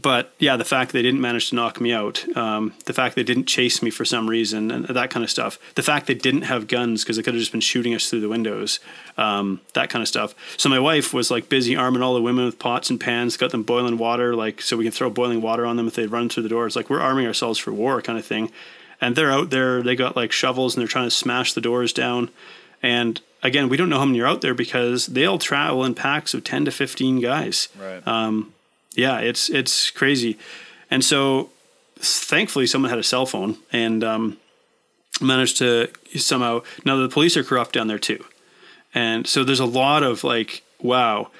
but yeah, the fact they didn't manage to knock me out, um, the fact they didn't chase me for some reason, and that kind of stuff. The fact they didn't have guns because they could have just been shooting us through the windows, um, that kind of stuff. So my wife was like busy arming all the women with pots and pans, got them boiling water, like so we can throw boiling water on them if they run through the doors. Like we're arming ourselves for war, kind of thing. And they're out there, they got like shovels and they're trying to smash the doors down. And again, we don't know how many are out there because they all travel in packs of ten to fifteen guys. Right. Um, yeah, it's it's crazy, and so thankfully someone had a cell phone and um, managed to somehow. Now the police are corrupt down there too, and so there's a lot of like, wow,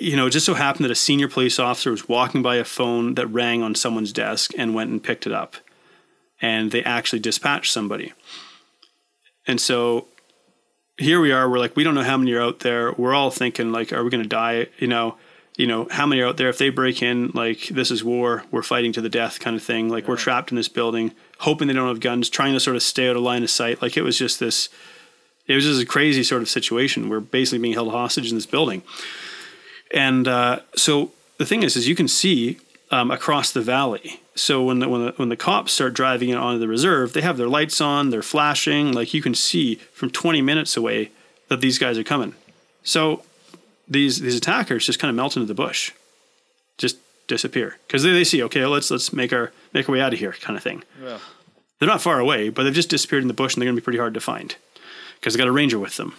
you know, it just so happened that a senior police officer was walking by a phone that rang on someone's desk and went and picked it up, and they actually dispatched somebody, and so. Here we are. We're like, we don't know how many are out there. We're all thinking, like, are we going to die? You know, you know, how many are out there? If they break in, like this is war, we're fighting to the death kind of thing. Like yeah. we're trapped in this building, hoping they don't have guns, trying to sort of stay out of line of sight. Like it was just this, it was just a crazy sort of situation. We're basically being held hostage in this building. And uh, so the thing is, is you can see um, across the valley. So when the, when the when the cops start driving in onto the reserve, they have their lights on, they're flashing. Like you can see from 20 minutes away that these guys are coming. So these these attackers just kind of melt into the bush, just disappear because they, they see okay, let's let's make our make our way out of here, kind of thing. Yeah. They're not far away, but they've just disappeared in the bush, and they're going to be pretty hard to find because they got a ranger with them.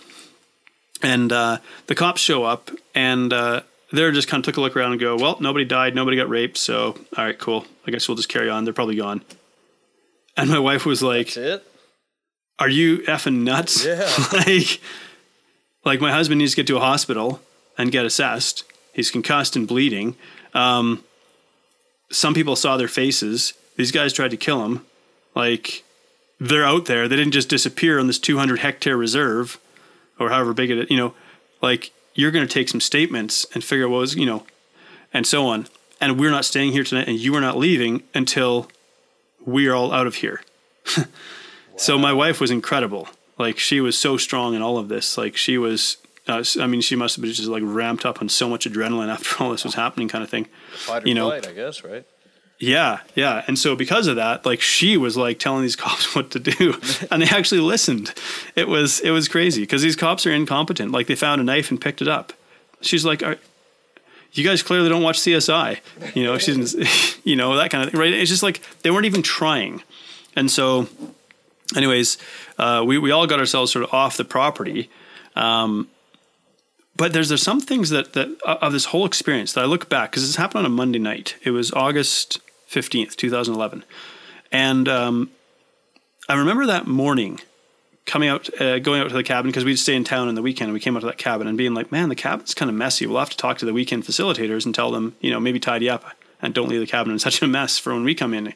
And uh, the cops show up, and uh, they're just kind of took a look around and go, "Well, nobody died, nobody got raped, so all right, cool. I guess we'll just carry on. They're probably gone." And my wife was like, "Are you effing nuts? Yeah, like." Like my husband needs to get to a hospital and get assessed. He's concussed and bleeding. Um, some people saw their faces. These guys tried to kill him. Like they're out there. They didn't just disappear on this 200 hectare reserve or however big it is. You know, like you're going to take some statements and figure out what was, you know, and so on. And we're not staying here tonight, and you are not leaving until we are all out of here. wow. So my wife was incredible. Like she was so strong in all of this. Like she was uh, I mean, she must have been just like ramped up on so much adrenaline after all this was happening, kind of thing. Fight or you know, flight, I guess, right? Yeah, yeah. And so because of that, like she was like telling these cops what to do, and they actually listened. It was it was crazy because these cops are incompetent. Like they found a knife and picked it up. She's like, "You guys clearly don't watch CSI," you know. She's, you know, that kind of thing, right? It's just like they weren't even trying, and so, anyways, uh, we we all got ourselves sort of off the property. Um, but there's there's some things that that of this whole experience that I look back because this happened on a Monday night. It was August fifteenth, two thousand eleven, and um, I remember that morning coming out, uh, going out to the cabin because we'd stay in town on the weekend. and We came out to that cabin and being like, "Man, the cabin's kind of messy. We'll have to talk to the weekend facilitators and tell them, you know, maybe tidy up and don't leave the cabin in such a mess for when we come in."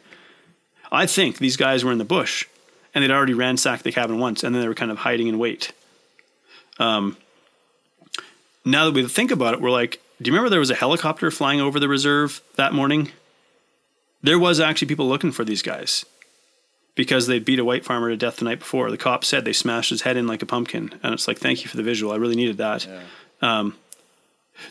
I think these guys were in the bush and they'd already ransacked the cabin once, and then they were kind of hiding in wait. Um, now that we think about it, we're like, do you remember there was a helicopter flying over the reserve that morning? There was actually people looking for these guys because they'd beat a white farmer to death the night before. The cop said they smashed his head in like a pumpkin, and it's like, thank you for the visual. I really needed that. Yeah. Um,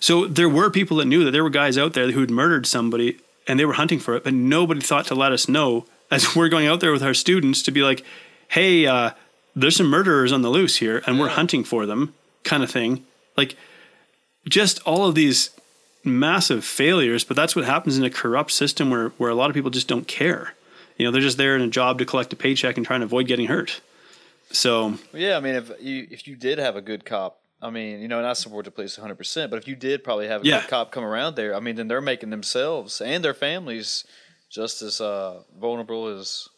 so there were people that knew that there were guys out there who had murdered somebody, and they were hunting for it, but nobody thought to let us know as we're going out there with our students to be like, hey, uh, there's some murderers on the loose here, and yeah. we're hunting for them, kind of thing. Like just all of these massive failures, but that's what happens in a corrupt system where, where a lot of people just don't care. You know, they're just there in a job to collect a paycheck and trying to avoid getting hurt. So yeah, I mean, if you if you did have a good cop, I mean, you know, and I support the police 100, percent but if you did probably have a yeah. good cop come around there, I mean, then they're making themselves and their families just as uh, vulnerable as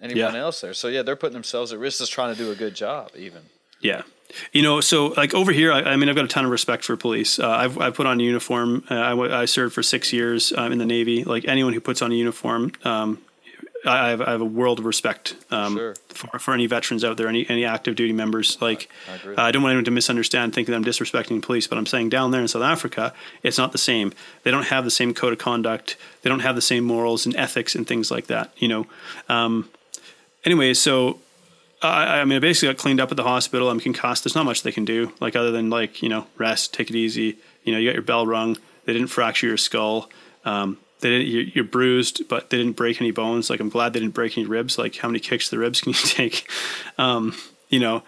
anyone yeah. else there. So yeah, they're putting themselves at risk just trying to do a good job, even. Yeah, you know, so like over here, I, I, mean, I've got a ton of respect for police. Uh, I've, I've put on a uniform. Uh, I, I, served for six years um, in the Navy. Like anyone who puts on a uniform, um, I, have, I, have, a world of respect um, sure. for, for, any veterans out there, any any active duty members. Like, I, I, don't want anyone to misunderstand, thinking that I'm disrespecting police, but I'm saying down there in South Africa, it's not the same. They don't have the same code of conduct. They don't have the same morals and ethics and things like that. You know. Um, anyway, so I, I mean, I basically got cleaned up at the hospital. I'm concussed. There's not much they can do, like other than like you know rest, take it easy. You know, you got your bell rung. They didn't fracture your skull. Um, they didn't, you're, you're bruised, but they didn't break any bones. Like I'm glad they didn't break any ribs. Like how many kicks to the ribs can you take? Um, you know,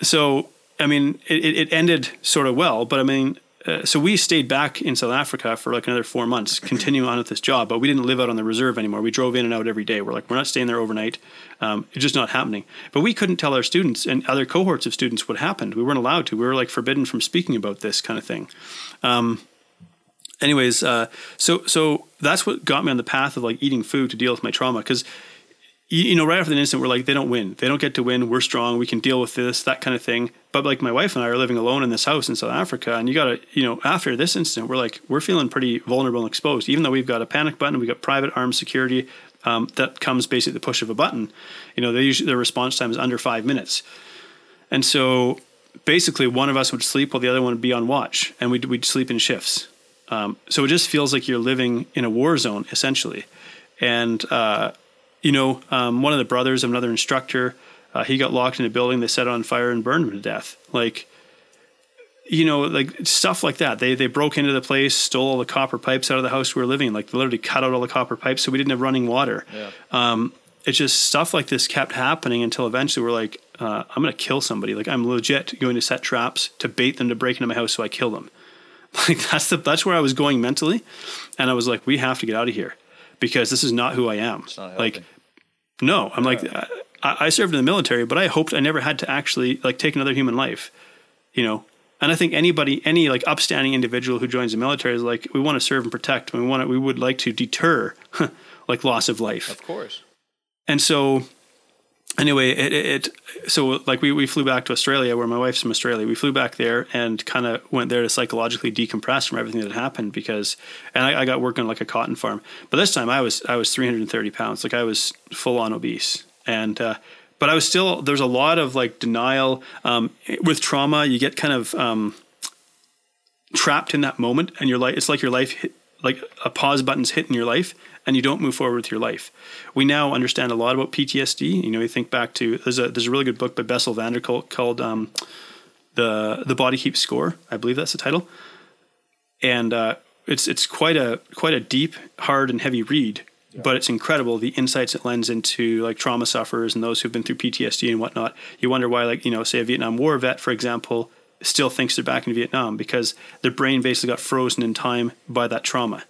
so I mean, it, it ended sort of well, but I mean, uh, so we stayed back in South Africa for like another four months, continuing on with this job, but we didn't live out on the reserve anymore. We drove in and out every day. We're like, we're not staying there overnight. Um, it's just not happening. But we couldn't tell our students and other cohorts of students what happened. We weren't allowed to. We were like forbidden from speaking about this kind of thing. Um, anyways, uh, so so that's what got me on the path of like eating food to deal with my trauma because you, know, right after the incident, we're like, they don't win. They don't get to win. We're strong. We can deal with this, that kind of thing. But like my wife and I are living alone in this house in South Africa. And you got to, you know, after this incident, we're like, we're feeling pretty vulnerable and exposed. Even though we've got a panic button, we've got private armed security um, that comes basically the push of a button. You know, they usually, their response time is under five minutes. And so basically one of us would sleep while the other one would be on watch and we'd, we'd sleep in shifts. Um, so it just feels like you're living in a war zone essentially. And, uh, you know, um, one of the brothers of another instructor, uh, he got locked in a building. They set on fire and burned him to death. Like, you know, like stuff like that. They they broke into the place, stole all the copper pipes out of the house we were living. In. Like, literally cut out all the copper pipes, so we didn't have running water. Yeah. Um, it's just stuff like this kept happening until eventually we're like, uh, I'm going to kill somebody. Like, I'm legit going to set traps to bait them to break into my house, so I kill them. Like that's the that's where I was going mentally, and I was like, we have to get out of here because this is not who I am. like, no, I'm like, I, I, served in the military, but I hoped I never had to actually like take another human life, you know. And I think anybody, any like upstanding individual who joins the military is like, we want to serve and protect. We want to, we would like to deter like loss of life. Of course. And so anyway, it, it, so like we, we flew back to Australia where my wife's from Australia. We flew back there and kind of went there to psychologically decompress from everything that happened because, and I, I, got working like a cotton farm, but this time I was, I was 330 pounds. Like I was full on obese and, uh, but I was still, there's a lot of like denial, um, with trauma. You get kind of, um, trapped in that moment and your life, it's like your life hit, like a pause button's hit in your life and you don't move forward with your life. We now understand a lot about PTSD. You know, you think back to there's a there's a really good book by Bessel van der Kolk called um, the the Body Keeps Score. I believe that's the title, and uh, it's it's quite a quite a deep, hard, and heavy read. Yeah. But it's incredible the insights it lends into like trauma sufferers and those who've been through PTSD and whatnot. You wonder why, like you know, say a Vietnam War vet, for example, still thinks they're back in Vietnam because their brain basically got frozen in time by that trauma.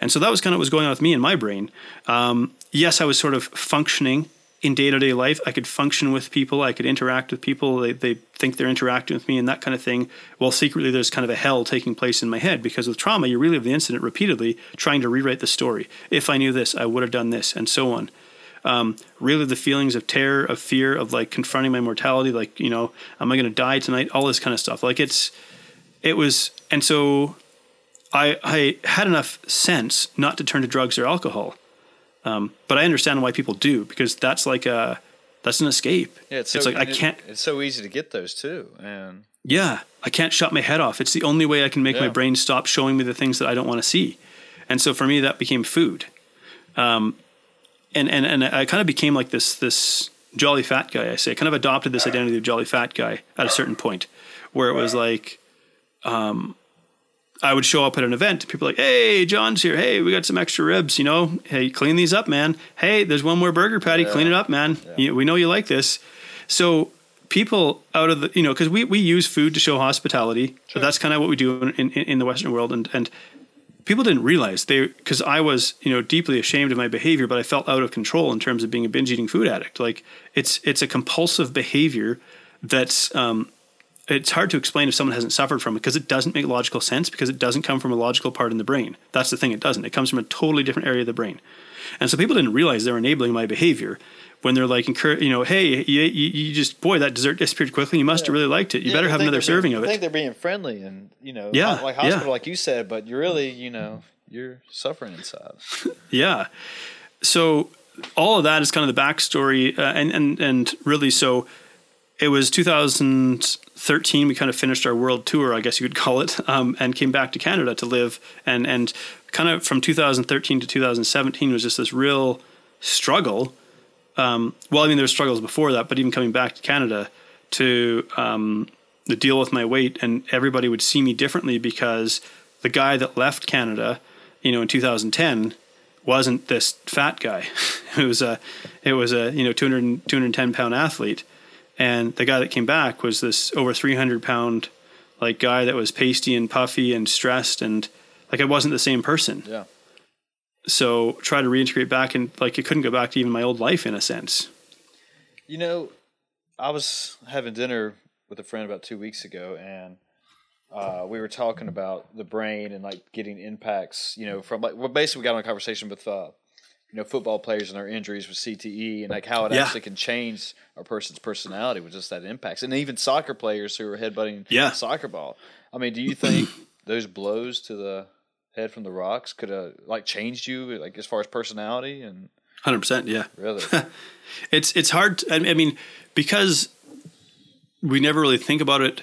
And so that was kind of what was going on with me in my brain. Um, yes, I was sort of functioning in day to day life. I could function with people, I could interact with people. They, they think they're interacting with me and that kind of thing. While secretly, there's kind of a hell taking place in my head because with trauma, you relive the incident repeatedly, trying to rewrite the story. If I knew this, I would have done this, and so on. Um, really, the feelings of terror, of fear, of like confronting my mortality, like, you know, am I going to die tonight? All this kind of stuff. Like, it's, it was, and so I, I had enough sense not to turn to drugs or alcohol. Um, but I understand why people do because that's like a that's an escape. Yeah, it's, so, it's like I can't. It's so easy to get those too, and yeah, I can't shut my head off. It's the only way I can make yeah. my brain stop showing me the things that I don't want to see, and so for me that became food. Um, and and and I kind of became like this this jolly fat guy. I say, I kind of adopted this identity of jolly fat guy at a certain point, where it was like, um, I would show up at an event. People like, "Hey, John's here. Hey, we got some extra ribs. You know, hey, clean these up, man. Hey, there's one more burger patty. Yeah. Clean it up, man. Yeah. You, we know you like this." So people out of the, you know, because we we use food to show hospitality. Sure. that's kind of what we do in, in, in the Western world, and and people didn't realize they because I was you know deeply ashamed of my behavior, but I felt out of control in terms of being a binge eating food addict. Like it's it's a compulsive behavior that's um, it's hard to explain if someone hasn't suffered from it because it doesn't make logical sense because it doesn't come from a logical part in the brain. That's the thing, it doesn't. It comes from a totally different area of the brain. And so people didn't realize they're enabling my behavior when they're like, you know, hey, you, you, you, just, boy, that dessert disappeared quickly. You must yeah. have really liked it. You yeah, better have another serving being, of it. I think they're being friendly and, you know, yeah, like hospital, yeah. like you said, but you're really, you know, you're suffering inside. yeah. So all of that is kind of the backstory. Uh, and, and, and really, so it was 2013. We kind of finished our world tour, I guess you could call it, um, and came back to Canada to live. And and kind of from 2013 to 2017 was just this real struggle. Um, well, I mean, there were struggles before that, but even coming back to Canada to um, deal with my weight, and everybody would see me differently because the guy that left Canada, you know, in 2010 wasn't this fat guy. It was a, it was a you know 200, 210 pound athlete, and the guy that came back was this over three hundred pound, like guy that was pasty and puffy and stressed and like I wasn't the same person. Yeah. So try to reintegrate back and like it couldn't go back to even my old life in a sense. You know, I was having dinner with a friend about two weeks ago, and uh, we were talking about the brain and like getting impacts. You know, from like well, basically we got on a conversation with uh, you know football players and their injuries with CTE and like how it Yeah. actually can change a person's personality with just that impacts, and even soccer players who are headbutting Yeah. soccer ball. I mean, do you think those blows to the head from the rocks could have like changed you like as far as personality and Hundred percent, yeah. really? It's it's hard. To, I mean, because we never really think about it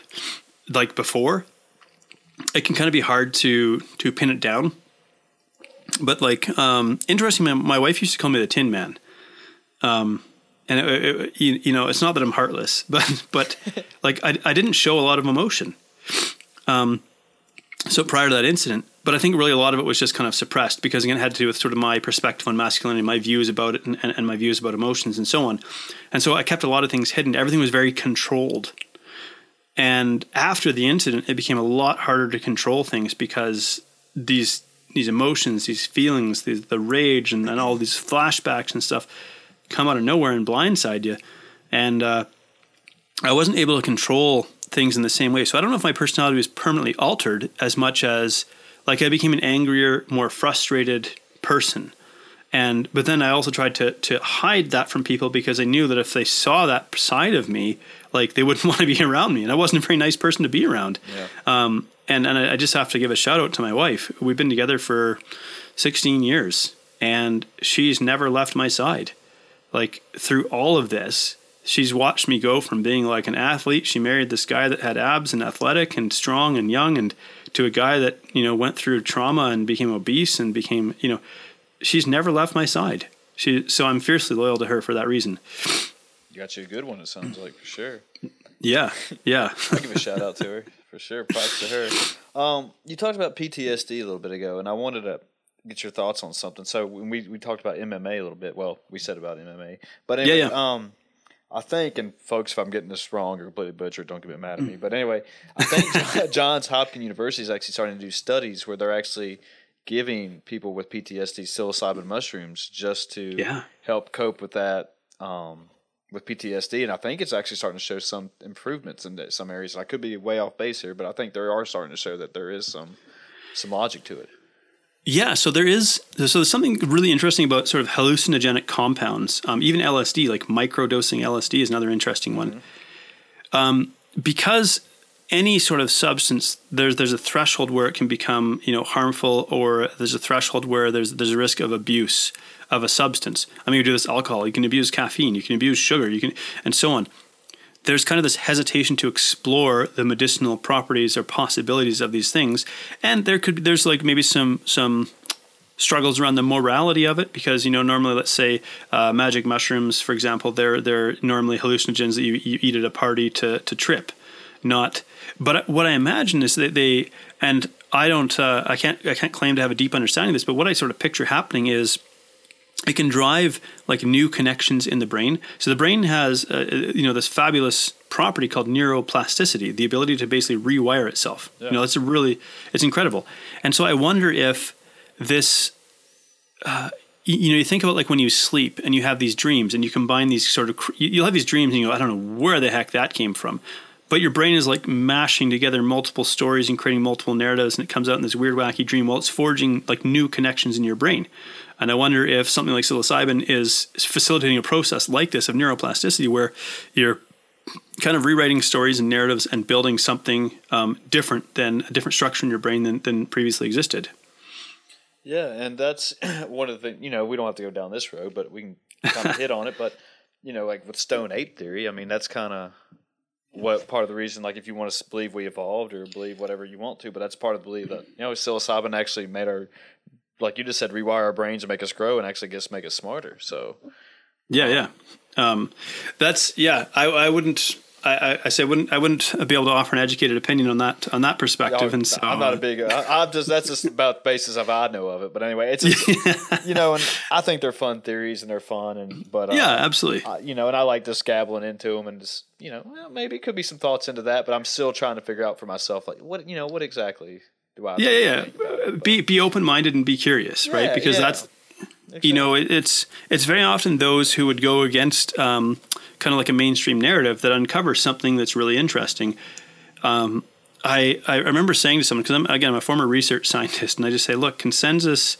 like before. It can kind of be hard to to pin it down. But like, um, interesting. My, my wife used to call me the Tin Man. Um, and it, it, you, you know, it's not that I'm heartless, but but like I I didn't show a lot of emotion. Um, so prior to that incident, but I think really a lot of it was just kind of suppressed because again it had to do with sort of my perspective on masculinity, my views about it, and, and, and my views about emotions and so on. And so I kept a lot of things hidden. Everything was very controlled. And after the incident, it became a lot harder to control things because these these emotions, these feelings, these, the rage, and, and all these flashbacks and stuff come out of nowhere and blindside you. And uh, I wasn't able to control things in the same way. So I don't know if my personality was permanently altered as much as like I became an angrier, more frustrated person. And but then I also tried to to hide that from people because I knew that if they saw that side of me, like they wouldn't want to be around me, and I wasn't a very nice person to be around. Yeah. Um, and and I I just have to give a shout out to my wife. We've been together for 16 years, and she's never left my side. Like through all of this, she's watched me go from being like an athlete. She married this guy that had abs and athletic and strong and young, and to a guy that you know went through trauma and became obese and became you know. She's never left my side. She so I'm fiercely loyal to her for that reason. You got you a good one. It sounds like for sure. Yeah, yeah. I'll give a shout out to her for sure. Props to her. Um, you talked about PTSD a little bit ago, and I wanted to get your thoughts on something. So when we we talked about MMA a little bit. Well, we said about MMA, but anyway, Yeah, yeah. um, I think, and folks, if I'm getting this wrong or completely butchered, don't get mad at me. But anyway, I think Johns Hopkins University is actually starting to do studies where they're actually giving people with PTSD psilocybin mushrooms just to Yeah. help cope with that um, with PTSD. And I think it's actually starting to show some improvements in some areas. I could be way off base here, but I think there are starting to show that there is some some logic to it. Yeah, so there is so there's something really interesting about sort of hallucinogenic compounds. Um, even LSD, like microdosing LSD, is another interesting one. Um, because any sort of substance, there's there's a threshold where it can become you know harmful, or there's a threshold where there's there's a risk of abuse of a substance. I mean, you do this alcohol, you can abuse caffeine, you can abuse sugar, you can, and so on. There's kind of this hesitation to explore the medicinal properties or possibilities of these things, and there could there's like maybe some some struggles around the morality of it because you know normally let's say uh, magic mushrooms for example they're they're normally hallucinogens that you, you eat at a party to to trip not but what i imagine is that they and i don't uh, i can't i can't claim to have a deep understanding of this but what i sort of picture happening is it can drive like new connections in the brain. So the brain has, uh, you know, this fabulous property called neuroplasticity, the ability to basically rewire itself. You know, it's a really, it's incredible. And so I wonder if this, uh, you know, you think about like when you sleep and you have these dreams and you combine these sort of, you'll have these dreams and you go, I don't know where the heck that came from. But your brain is like mashing together multiple stories and creating multiple narratives, and it comes out in this weird, wacky dream while it's forging like new connections in your brain. And I wonder if something like psilocybin is facilitating a process like this of neuroplasticity, where you're kind of rewriting stories and narratives and building something um, different than a different structure in your brain than, than previously existed. Yeah, and that's one of the things. You know, we don't have to go down this road, but we can kind of hit on it. But you know, like with stone ape theory, I mean, that's kind of what part of the reason. Like, if you want to believe we evolved or believe whatever you want to, but that's part of the belief that you know psilocybin actually made our, like you just said, rewire our brains and make us grow, and actually just make us smarter. So Yeah, yeah. Um, that's yeah. I, I wouldn't. I, I say I wouldn't I wouldn't be able to offer an educated opinion on that on that perspective. and so I'm not a big. I, am just that's just about the basis of I know of it. But anyway, it's just, you know, and I think they're fun theories and they're fun and but uh, yeah, absolutely. Uh, you know, and I like just gabbling into them and just you know well, maybe it could be some thoughts into that, but I'm still trying to figure out for myself like what you know what exactly do I? Yeah, yeah. yeah. Be be open minded and be curious, yeah, right? Because yeah. that's You know, it, it's it's very often those who would go against um, kind of like a mainstream narrative that uncovers something that's really interesting. Um, I I remember saying to someone because I'm again I'm a former research scientist, and I just say, look, consensus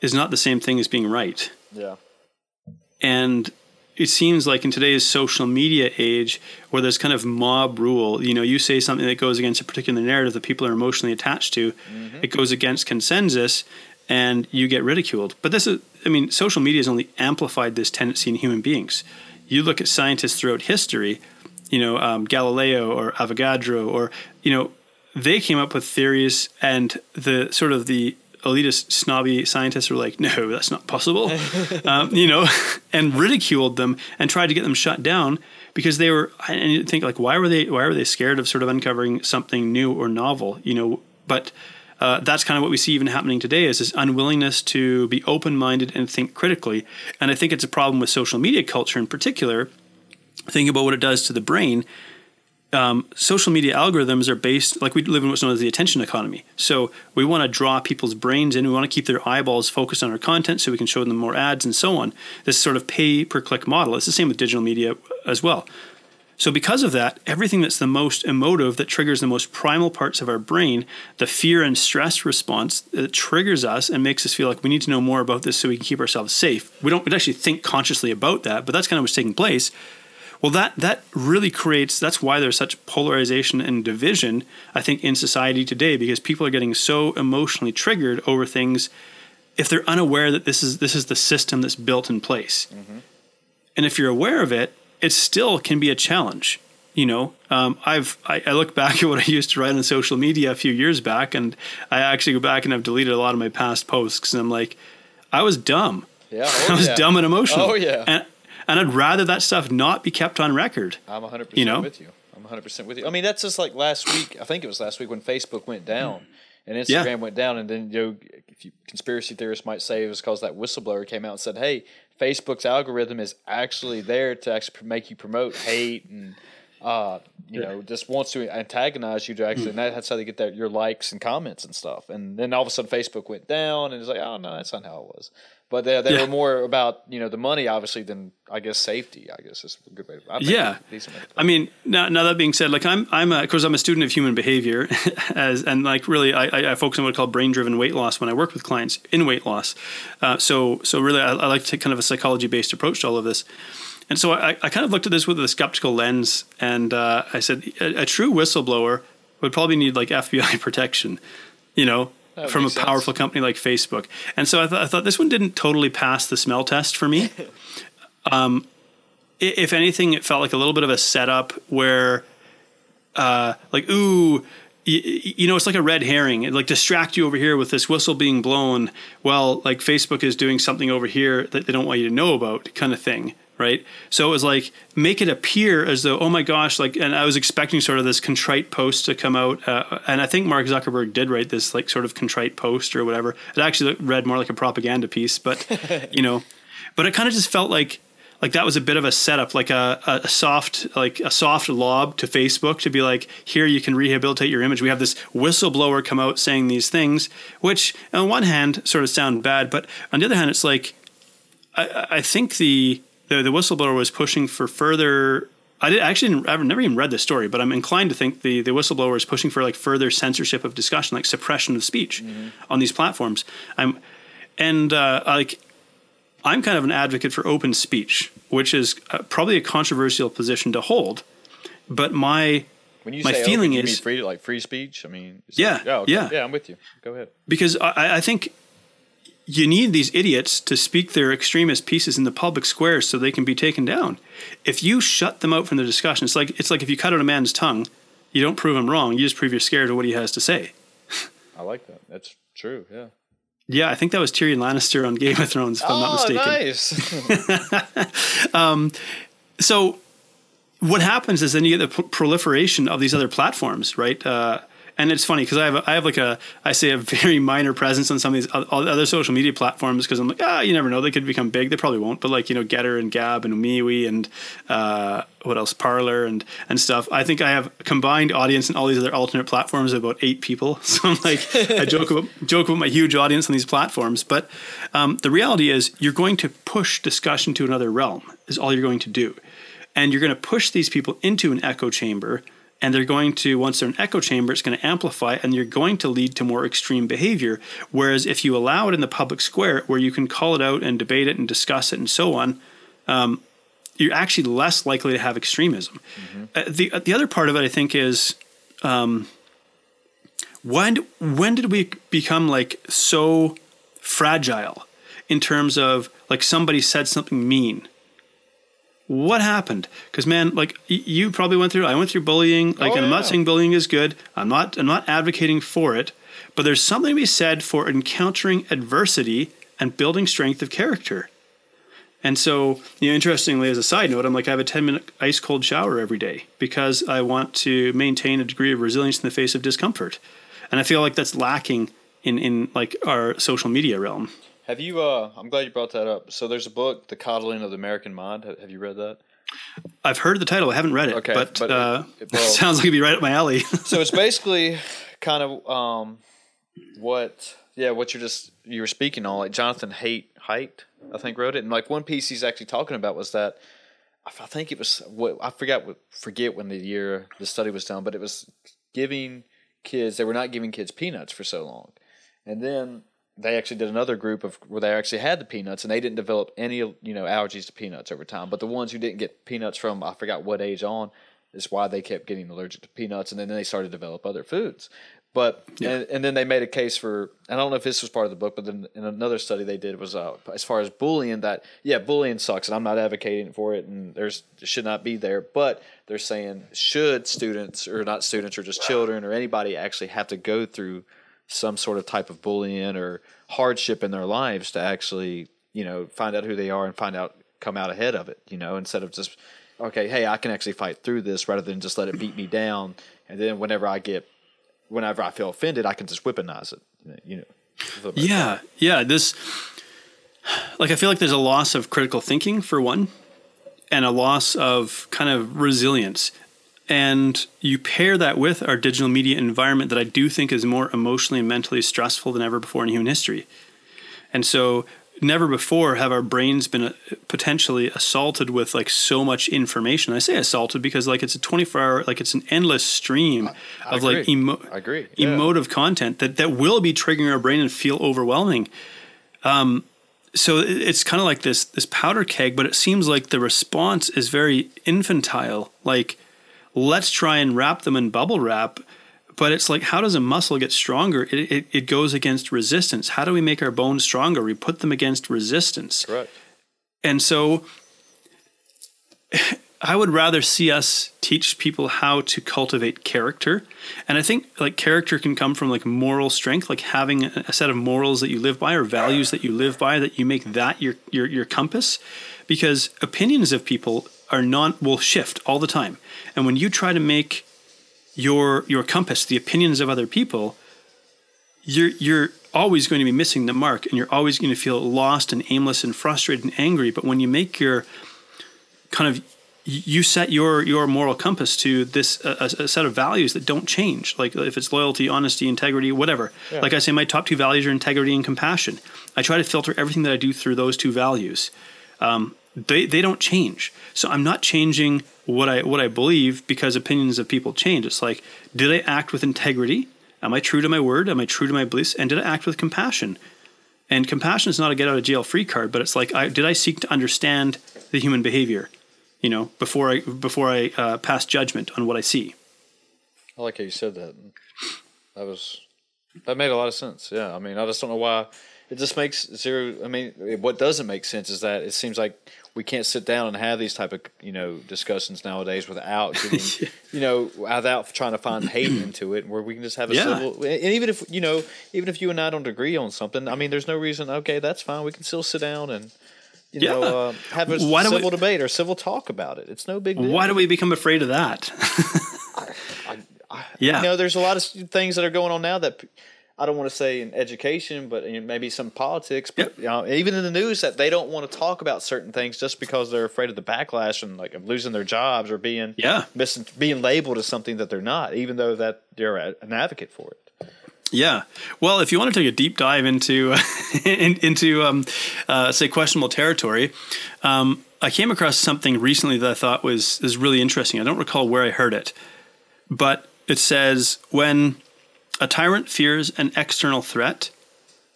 is not the same thing as being right. Yeah. And it seems like in today's social media age where there's kind of mob rule you know you say something that goes against a particular narrative that people are emotionally attached to mm-hmm. it goes against consensus and you get ridiculed. But this is, I mean, social media has only amplified this tendency in human beings. You look at scientists throughout history, you know, um, Galileo or Avogadro, or, you know, they came up with theories and the sort of the elitist snobby scientists were like no that's not possible um, you know and ridiculed them and tried to get them shut down because they were and you think like why were they why were they scared of sort of uncovering something new or novel you know but uh, that's kind of what we see even happening today is this unwillingness to be open-minded and think critically. And i think it's a problem with social media culture in particular. Think about what it does to the brain. Um, social media algorithms are based like we live in what's known as the attention economy. So we want to draw people's brains in. We want to keep their eyeballs focused on our content so we can show them more ads and so on. This sort of pay per click model. It's the same with digital media as well so, because of that, everything that's the most emotive, that triggers the most primal parts of our brain, the fear and stress response that triggers us and makes us feel like we need to know more about this so we can keep ourselves safe. We don't actually think consciously about that, but that's kind of what's taking place. Well, that that really creates. That's why there's such polarization and division. I think in society today, because people are getting so emotionally triggered over things, if they're unaware that this is this is the system that's built in place, mm-hmm. and if you're aware of it, it still can be a challenge. You know, um, I've I, I, look back at what I used to write on social media a few years back, and I actually go back and I've deleted a lot of my past posts because I'm like, I was dumb. Yeah, oh, I was yeah. dumb and emotional. Oh yeah, and, and I'd rather that stuff not be kept on record. I'm 100 percent you know? with you. I'm 100 percent with you. I mean, that's just like last week. I think it was last week when Facebook went down and Instagram yeah. went down, and then you know, if you, conspiracy theorists might say it was because that whistleblower came out and said, "Hey, Facebook's algorithm is actually there to actually make you promote hate and." Uh, you know, just wants to antagonize you to actually, and that's how they get that your likes and comments and stuff. And then all of a sudden, Facebook went down, and it's like, oh no, that's not how it was. But they, they yeah. were more about you know the money, obviously, than I guess safety. I guess is a good way. To, I yeah, I mean, now, now that being said, like I'm I'm of course I'm a student of human behavior, as and like really I, I focus on what I call brain driven weight loss when I work with clients in weight loss. Uh, so so really I, I like to take kind of a psychology based approach to all of this. And so I, I kind of looked at this with a skeptical lens, and uh, I said a, a true whistleblower would probably need like FBI protection, you know, that from a sense. powerful company like Facebook. And so I, th- I, thought this one didn't totally pass the smell test for me. um, if anything, it felt like a little bit of a setup where, uh, like, ooh, you, you, know, it's like a red herring. It like distract you over here with this whistle being blown. Well, like Facebook is doing something over here that they don't want you to know about, kind of thing right? So it was like make it appear as though, oh my gosh, like, and I was expecting sort of this contrite post to come out, uh, and I think Mark Zuckerberg did write this like sort of contrite post or whatever. It actually read more like a propaganda piece, but you know, but it kind of just felt like like that was a bit of a setup, like a, a soft like a soft lob to Facebook to be like, here you can rehabilitate your image. We have this whistleblower come out saying these things, which on one hand sort of sound bad, but on the other hand, it's like I, I think the the, the whistleblower was pushing for further I did actually I've never even read this story, but I'm inclined to think the the whistleblower is pushing for like further censorship of discussion, like suppression of speech mm-hmm. on these platforms. I'm and uh, like I'm kind of an advocate for open speech, which is uh, probably a controversial position to hold. But my when you my say feeling open, is free like free speech. I mean, yeah, that, oh, okay. yeah, yeah. I'm with you. Go ahead. Because I, I think you need these idiots to speak their extremist pieces in the public squares so they can be taken down. If you shut them out from the discussion, it's like it's like if you cut out a man's tongue, you don't prove him wrong. You just prove you're scared of what he has to say. I like that. That's true. Yeah. Yeah, I think that was Tyrion Lannister on Game of Thrones, if oh, I'm not oh, mistaken. nice. um, so what happens is then you get the proliferation of these other platforms, right? Uh, and it's funny because I have a, I have like a I say a very minor presence on some of these other social media platforms because I'm like ah you never know they could become big. They probably won't but like you know Gettr and Gab and MeWe and uh, what else? Parler and and stuff. I think I have a combined audience in all these other alternate platforms of about eight people. So I'm like I joke about joke about my huge audience on these platforms. But um, the reality is you're going to push discussion to another realm is all you're going to do. And you're going to push these people into an echo chamber and they're going to once they're in echo chamber it's going to amplify and you're going to lead to more extreme behavior. Whereas if you allow it in the public square where you can call it out and debate it and discuss it and so on um, you're actually less likely to have extremism. Mm-hmm. uh, the, uh, the other part of it i think is um, when when did we become like so fragile in terms of like somebody said something mean what happened? Because man like y- you probably went through i went through bullying like oh, and i'm not saying bullying is good. I'm not i'm not advocating for it but there's something to be said for encountering adversity and building strength of character. And so you know interestingly as a side note i'm like i have a 10 minute ice cold shower every day because i want to maintain a degree of resilience in the face of discomfort. And i feel like that's lacking in in like our social media realm have you? Uh, I'm glad you brought that up. So there's a book, The Coddling of the American Mind. Have you read that? I've heard the title. I haven't read it. Okay, but, but uh, it, well, sounds like it'd be right up my alley. so it's basically kind of um, what, yeah, what you're just you were speaking on. Like Jonathan Haidt, Haidt, I think wrote it, and like one piece he's actually talking about was that I think it was what I forgot forget when the year the study was done, but it was giving kids they were not giving kids peanuts for so long, and then they actually did another group of where they actually had the peanuts and they didn't develop any you know allergies to peanuts over time. But the ones who didn't get peanuts from I forgot what age on is why they kept getting allergic to peanuts and then they started to develop other foods. But yeah. and, and, then they made a case for I don't know if this was part of the book, but then in another study they did was uh, as far as bullying that yeah bullying sucks and I'm not advocating for it and there's should not be there, but they're saying should students or not students or just children or anybody actually have to go through some sort of type of bullying or hardship in their lives to actually, you know, find out who they are and find out, come out ahead of it, you know, instead of just, okay, hey, I can actually fight through this rather than just let it beat me down. And then whenever I get, whenever I feel offended, I can just weaponize it, you know. Yeah. Yeah. This, like, I feel like there's a loss of critical thinking for one, and a loss of kind of resilience. And you pair that with our digital media environment that I do think is more emotionally and mentally stressful than ever before in human history. And so, never before have our brains been uh, potentially assaulted with like so much information. I say assaulted because like it's a 24 hour, like it's an endless stream I, I of agree. like emo- I agree. Yeah. emotive content that, that will be triggering our brain and feel overwhelming. Um, so it's kind of like this this powder keg, but it seems like the response is very infantile. Like let's try and wrap them in bubble wrap. But it's like, how does a muscle get stronger? It, it, it goes against resistance. How do we make our bones stronger? We put them against resistance. Right. And so I would rather see us teach people how to cultivate character. And I think like character can come from like moral strength, like having a set of morals that you live by or values that you live by that you make that your your your compass because opinions of people are not will shift all the time. And when you try to make your your compass the opinions of other people, you're you're always going to be missing the mark and you're always going to feel lost and aimless and frustrated and angry. But when you make your kind of you set your your moral compass to this a, a, set of values that don't change like if it's loyalty honesty integrity whatever yeah. like i say my top two values are integrity and compassion i try to filter everything that i do through those two values um, they they don't change. So I'm not changing what I what I believe because opinions of people change. It's like, did I act with integrity? Am I true to my word? Am I true to my beliefs? And did I act with compassion? And compassion is not a get out of jail free card, but it's like, I, did I seek to understand the human behavior? You know, before I before I uh, pass judgment on what I see. I like how you said that. That was that made a lot of sense. Yeah, I mean, I just don't know why it just makes zero. I mean, what doesn't make sense is that it seems like we can't sit down and have these type of you know discussions nowadays without getting, yeah. you know without trying to find hate into it where we can just have a yeah. civil and even if you know even if you and I don't agree on something I mean there's no reason okay that's fine we can still sit down and you Yeah. know, uh, have a Why do we- civil debate or civil talk about it. It's no big deal. Why do we become afraid of that? yeah. You know, there's a lot of things that are going on now that I don't want to say in education, but in maybe some politics, but you know, even in the news that they don't want to talk about certain things just because they're afraid of the backlash and like of losing their jobs or being Yeah. mis- being labeled as something that they're not, even though that they're a- an advocate for it. Yeah. Well, if you want to take a deep dive into in, into um, uh, say questionable territory, um, I came across something recently that I thought was is really interesting. I don't recall where I heard it, but it says when a tyrant fears an external threat,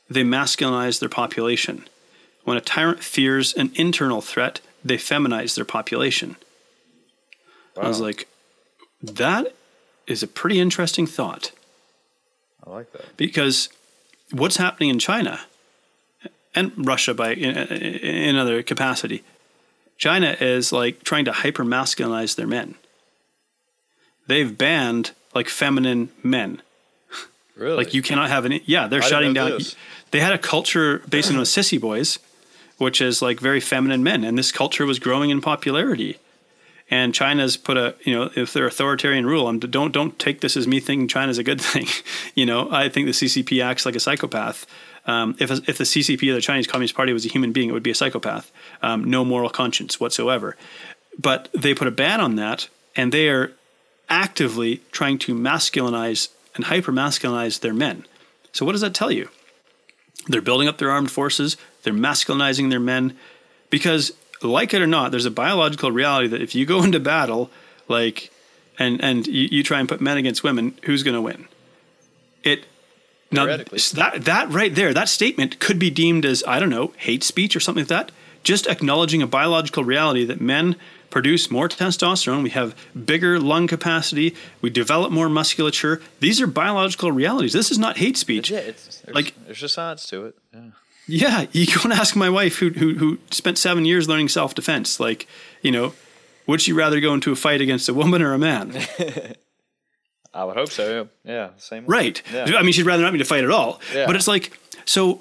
they masculinize their population. When a tyrant fears an internal threat, they feminize their population. I was like, that is a pretty interesting thought I like that. because what's happening in China and Russia by in, in other capacity, China is like trying to hyper masculinize their men. They've banned like feminine men. Really? Like you cannot have any. Yeah, they're I shutting down. this. They had a culture based on sissy boys, which is like very feminine men, and this culture was growing in popularity. And China's put a you know if they're authoritarian rule, I'm don't don't take this as me thinking China's a good thing. you know, I think the CCP acts like a psychopath. Um, if if the CCP or the Chinese Communist Party was a human being, it would be a psychopath, um, no moral conscience whatsoever. But they put a ban on that, and they are actively trying to masculinize and hyper masculinize their men. So, what does that tell you? They're building up their armed forces, they're masculinizing their men because, like it or not, there's a biological reality that if you go into battle, like, and, and you, you try and put men against women, who's going to win? It. Now, that, that right there, that statement could be deemed as, I don't know, hate speech or something like that. Just acknowledging a biological reality that men produce more testosterone, we have bigger lung capacity, we develop more musculature. These are biological realities. This is not hate speech. yeah, it's there's, like- there's just science to it. Yeah. Yeah, you go and ask my wife who who who spent seven years learning self defense. Like, you know, would she rather go into a fight against a woman or a man? I would hope so. Yeah, yeah same. way. Right. Yeah. I mean, she'd rather not be to fight at all. Yeah. But it's like so.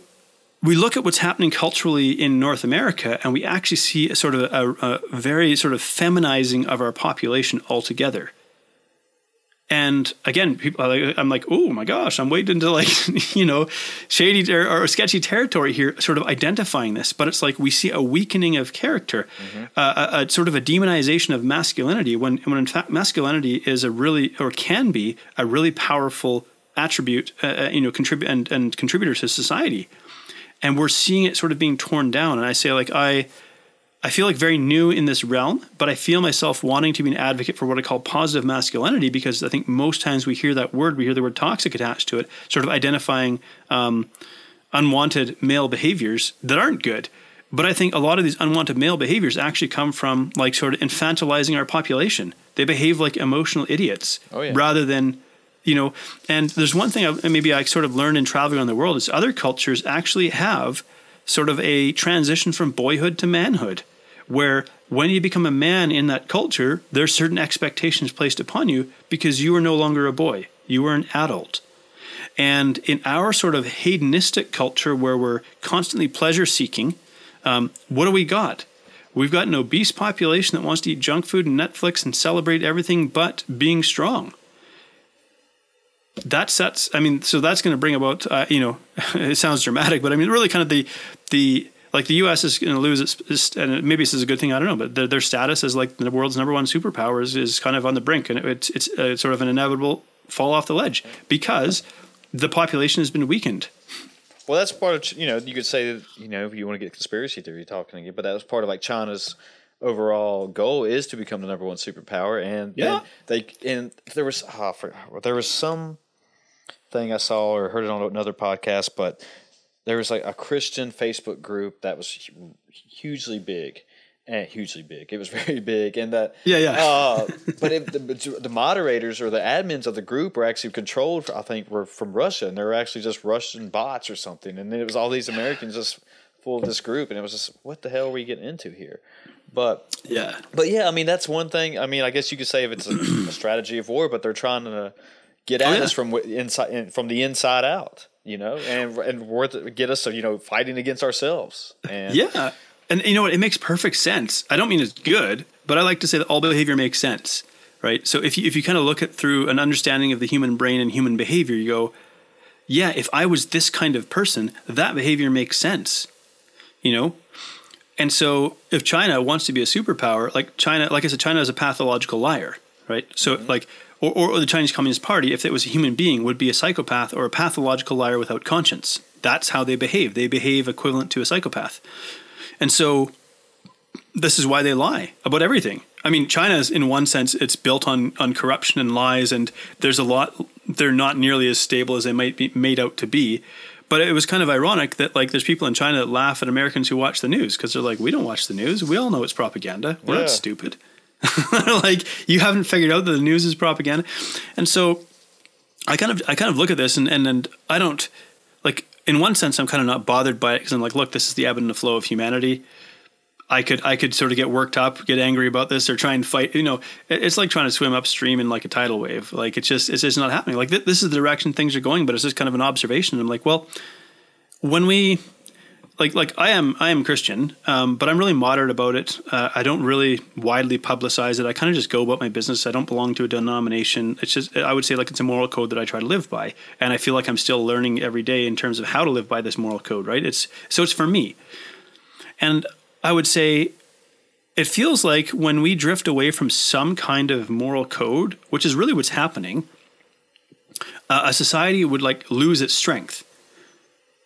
We look at what's happening culturally in North America, and we actually see a sort of a, a very sort of feminizing of our population altogether. And again, people, are like- I'm like, oh my gosh, I'm waiting to like, you know, shady ter- or sketchy territory here, sort of identifying this. But it's like we see a weakening of character, uh, a, a sort of a demonization of masculinity, when when in fact masculinity is a really or can be a really powerful attribute, uh, uh, you know, contribute and, and contributor to society. And we're seeing it sort of being torn down. And I say, like, I. I feel like very new in this realm, but I feel myself wanting to be an advocate for what I call positive masculinity because I think most times we hear that word, we hear the word toxic attached to it, sort of identifying um, unwanted male behaviors that aren't good. But I think a lot of these unwanted male behaviors actually come from like sort of infantilizing our population. They behave like emotional idiots Oh, yeah. rather than you know and there's one thing I, maybe i sort of learned in traveling around the world is other cultures actually have sort of a transition from boyhood to manhood where when you become a man in that culture there's certain expectations placed upon you because you are no longer a boy you are an adult. And in our sort of hedonistic culture where we're constantly pleasure seeking um, what do we got? We've got an obese population that wants to eat junk food and netflix and celebrate everything but being strong that sets i mean so that's going to bring about uh, you know it sounds dramatic but i mean really kind of the the like the us is going to lose its, its and maybe this is a good thing i don't know but their, their status as like the world's number one superpower is, is kind of on the brink and it's it's uh, sort of an inevitable fall off the ledge because the population has been weakened Well, that's part of you know you could say that, you know if you want to get conspiracy theory talking again, but that was part of like China's overall goal is to become the number one superpower, and Yeah. they and there was oh, there was some thing I saw or heard it on another podcast, but there was like a Christian Facebook group that was hugely big. And hugely big. It was very big, and that Yeah, yeah. Uh, but it, the, the moderators or the admins of the group were actually controlled. I think were from Russia, and they were actually just Russian bots or something. And then it was all these Americans just full of this group, and it was just what the hell are we getting into here? But yeah but yeah, I mean that's one thing. I mean, I guess you could say if it's a, a strategy of war, but they're trying to get at Oh, yeah. us from inside, in, from the inside out, you know, and and worth get us, you know, fighting against ourselves. And yeah and you know what? It makes perfect sense. I don't mean it's good, but I like to say that all behavior makes sense, right? So if you if you kind of look at through an understanding of the human brain and human behavior, you go, yeah, if I was this kind of person, that behavior makes sense, you know. And so if China wants to be a superpower, like China, like I said, China is a pathological liar, right? So mm-hmm. like. Or, or the Chinese Communist Party, if it was a human being, would be a psychopath or a pathological liar without conscience. That's how they behave. They behave equivalent to a psychopath. And so this is why they lie about everything. I mean, China is in one sense it's built on on corruption and lies, and there's a lot. They're not nearly as stable as they might be made out to be. But it was kind of ironic that like there's people in China that laugh at Americans who watch the news because they're like, we don't watch the news. We all know it's propaganda. We're yeah. not stupid. like you haven't figured out that the news is propaganda, and so I kind of I kind of look at this and and, and I don't like in one sense I'm kind of not bothered by it because I'm like, look, this is the ebb and the flow of humanity. I could I could sort of get worked up, get angry about this, or try and fight. You know, it's like trying to swim upstream in like a tidal wave. Like it's just it's just not happening. Like th- this is the direction things are going, but it's just kind of an observation. I'm like, well, when we like like I am I am Christian, um, but I'm really moderate about it. Uh, I don't really widely publicize it. I kind of just go about my business. I don't belong to a denomination. It's just I would say like it's a moral code that I try to live by, and I feel like I'm still learning every day in terms of how to live by this moral code. Right? It's so it's for me, and I would say it feels like when we drift away from some kind of moral code, which is really what's happening, uh, a society would like lose its strength.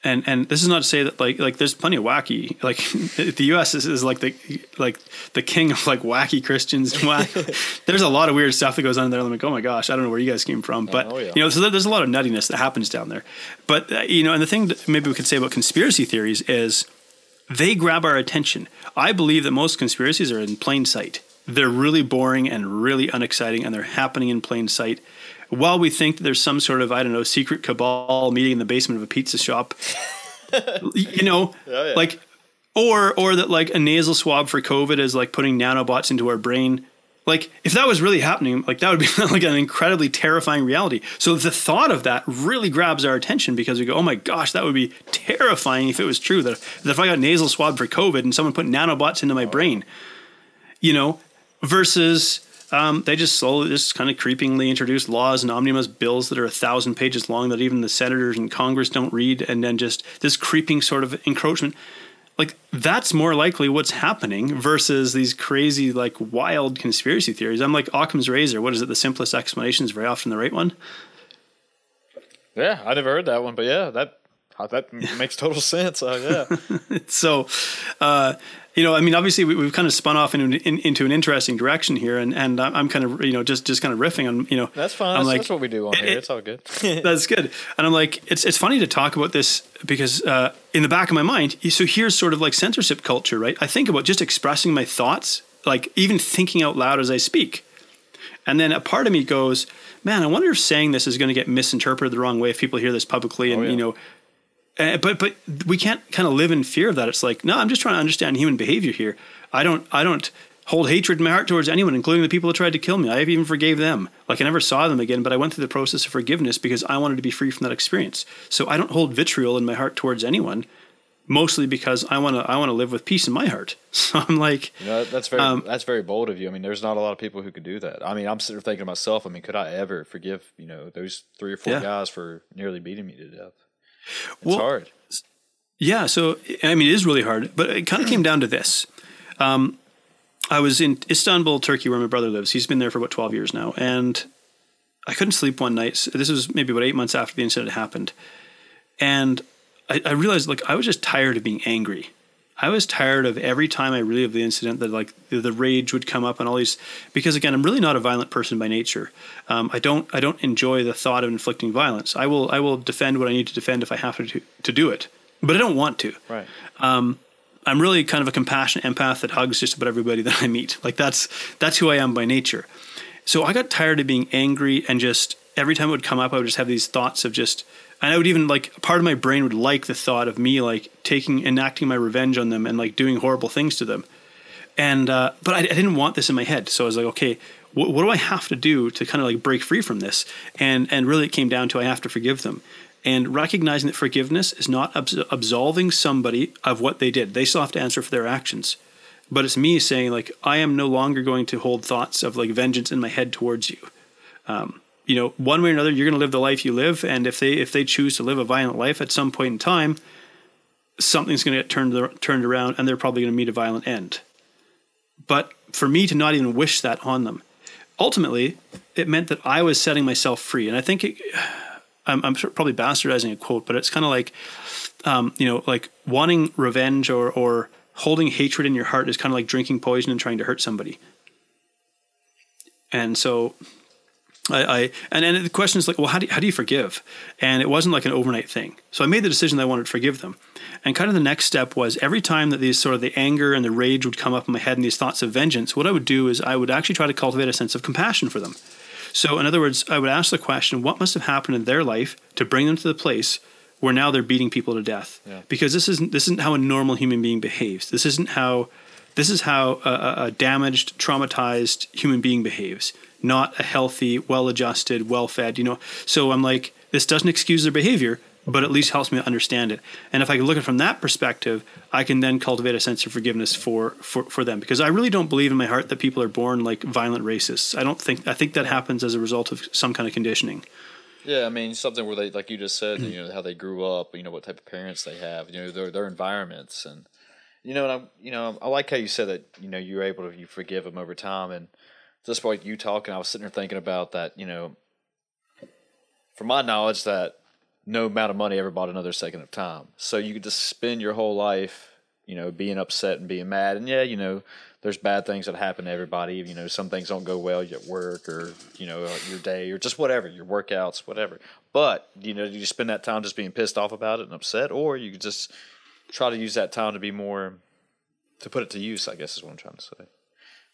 And and this is not to say that like like there's plenty of wacky like the U.S. is, is like the like the king of like wacky Christians. there's a lot of weird stuff that goes on there. I'm like, oh my gosh, I don't know where you guys came from, but oh, yeah. you know, so there's a lot of nuttiness that happens down there. But uh, you know, and the thing that maybe we could say about conspiracy theories is they grab our attention. I believe that most conspiracies are in plain sight. They're really boring and really unexciting, and they're happening in plain sight. While we think that there's some sort of, I don't know, secret cabal meeting in the basement of a pizza shop, you know, oh, yeah. like, or or that like a nasal swab for COVID is like putting nanobots into our brain. Like if that was really happening, like that would be like an incredibly terrifying reality. So the thought of that really grabs our attention because we go, "Oh my gosh, that would be terrifying if it was true that, that if I got nasal swab for COVID and someone put nanobots into my oh. brain." You know, versus um, they just slowly, just kind of creepingly introduce laws and omnibus bills that are a thousand pages long that even the senators and Congress don't read, and then just this creeping sort of encroachment like that's more likely what's happening versus these crazy like wild conspiracy theories. I'm like Occam's razor. What is it? The simplest explanation is very often the right one. Yeah, I never heard that one, but yeah, that that makes total sense. Uh, yeah. so, uh, you know, I mean, obviously we, have kind of spun off into, in, into an interesting direction here, and and I'm kind of you know just just kind of riffing on you know. That's fine. I'm that's, like, that's what we do on it, here. It's all good. that's good. And I'm like, it's it's funny to talk about this because uh, in the back of my mind, so here's sort of like censorship culture, right? I think about just expressing my thoughts, like even thinking out loud as I speak, and then a part of me goes, man, I wonder if saying this is going to get misinterpreted the wrong way if people hear this publicly, and oh, yeah. you know uh, but but we can't kind of live in fear of that. It's like, no, I'm just trying to understand human behavior here. I don't I don't hold hatred in my heart towards anyone, including the people that tried to kill me. I even forgave them. Like I never saw them again, but I went through the process of forgiveness because I wanted to be free from that experience. So I don't hold vitriol in my heart towards anyone, mostly because I want to I want to live with peace in my heart. So I'm like, you know, that's very um, that's very bold of you. I mean, there's not a lot of people who could do that. I mean, I'm sort of thinking to myself. I mean, could I ever forgive you know those three or four yeah. guys for nearly beating me to death? It's well, hard. Yeah, so I mean, it is really hard, but it kind of came down to this. Um, I was in Istanbul, Turkey, where my brother lives. He's been there for about 12 years now. And I couldn't sleep one night. This was maybe about eight months after the incident happened. And I, I, realized, like, I was just tired of being angry. I was tired of every time I relived the incident that, like, the, the rage would come up and all these. Because again, I'm really not a violent person by nature. Um, I don't. I don't enjoy the thought of inflicting violence. I will. I will defend what I need to defend if I have to to do it but I don't want to. Right. Um, I'm really kind of a compassionate empath that hugs just about everybody that I meet. Like that's that's who I am by nature. So I got tired of being angry and just every time it would come up, I would just have these thoughts of just, and I would even like part of my brain would like the thought of me like taking enacting my revenge on them and like doing horrible things to them. And uh, but I, I didn't want this in my head, so I was like, okay, what, what do I have to do to kind of like break free from this? And and really, it came down to I have to forgive them and recognizing that forgiveness is not abs- absolving somebody of what they did. They still have to answer for their actions. But it's me saying, like, I am no longer going to hold thoughts of like vengeance in my head towards you. Um, you know, one way or another, you're going to live the life you live, and if they if they choose to live a violent life at some point in time, something's going to get turned turned around, and they're probably going to meet a violent end. But for me to not even wish that on them, ultimately, it meant that I was setting myself free, and I think it, I'm, I'm probably bastardizing a quote, but it's kind of like, um, you know, like wanting revenge or or holding hatred in your heart is kind of like drinking poison and trying to hurt somebody. And so I, I and, and the question is like, well, how do you, how do you forgive? And it wasn't like an overnight thing. So I made the decision that I wanted to forgive them. And kind of the next step was every time that these sort of the anger and the rage would come up in my head and these thoughts of vengeance, what I would do is I would actually try to cultivate a sense of compassion for them. So in other words, I would ask the question, what must have happened in their life to bring them to the place where now they're beating people to death? Yeah. Because this isn't this isn't how a normal human being behaves. This isn't how this is how a, a damaged, traumatized human being behaves not a healthy, well-adjusted, well-fed. You know, so I'm like, this doesn't excuse their behavior, but at least helps me understand it. And if I can look at it from that perspective, I can then cultivate a sense of forgiveness for, for, for them. Because I really don't believe in my heart that people are born like violent racists. I don't think I think that happens as a result of some kind of conditioning. Yeah, I mean something where they, like you just said, mm-hmm. you know how they grew up, you know what type of parents they have, you know their their environments, and you know, and I, you know, I like how you said that, you know, you're able to you forgive them over time, and just like you talking, I was sitting there thinking about that. You know, from my knowledge, that no amount of money ever bought another second of time. So you could just spend your whole life, you know, being upset and being mad. And yeah, you know, there's bad things that happen to everybody. You know, some things don't go well at work or you know uh, your day or just whatever your workouts, whatever. But you know, do you spend that time just being pissed off about it and upset, or you could just try to use that time to be more to put it to use. I guess is what I'm trying to say. But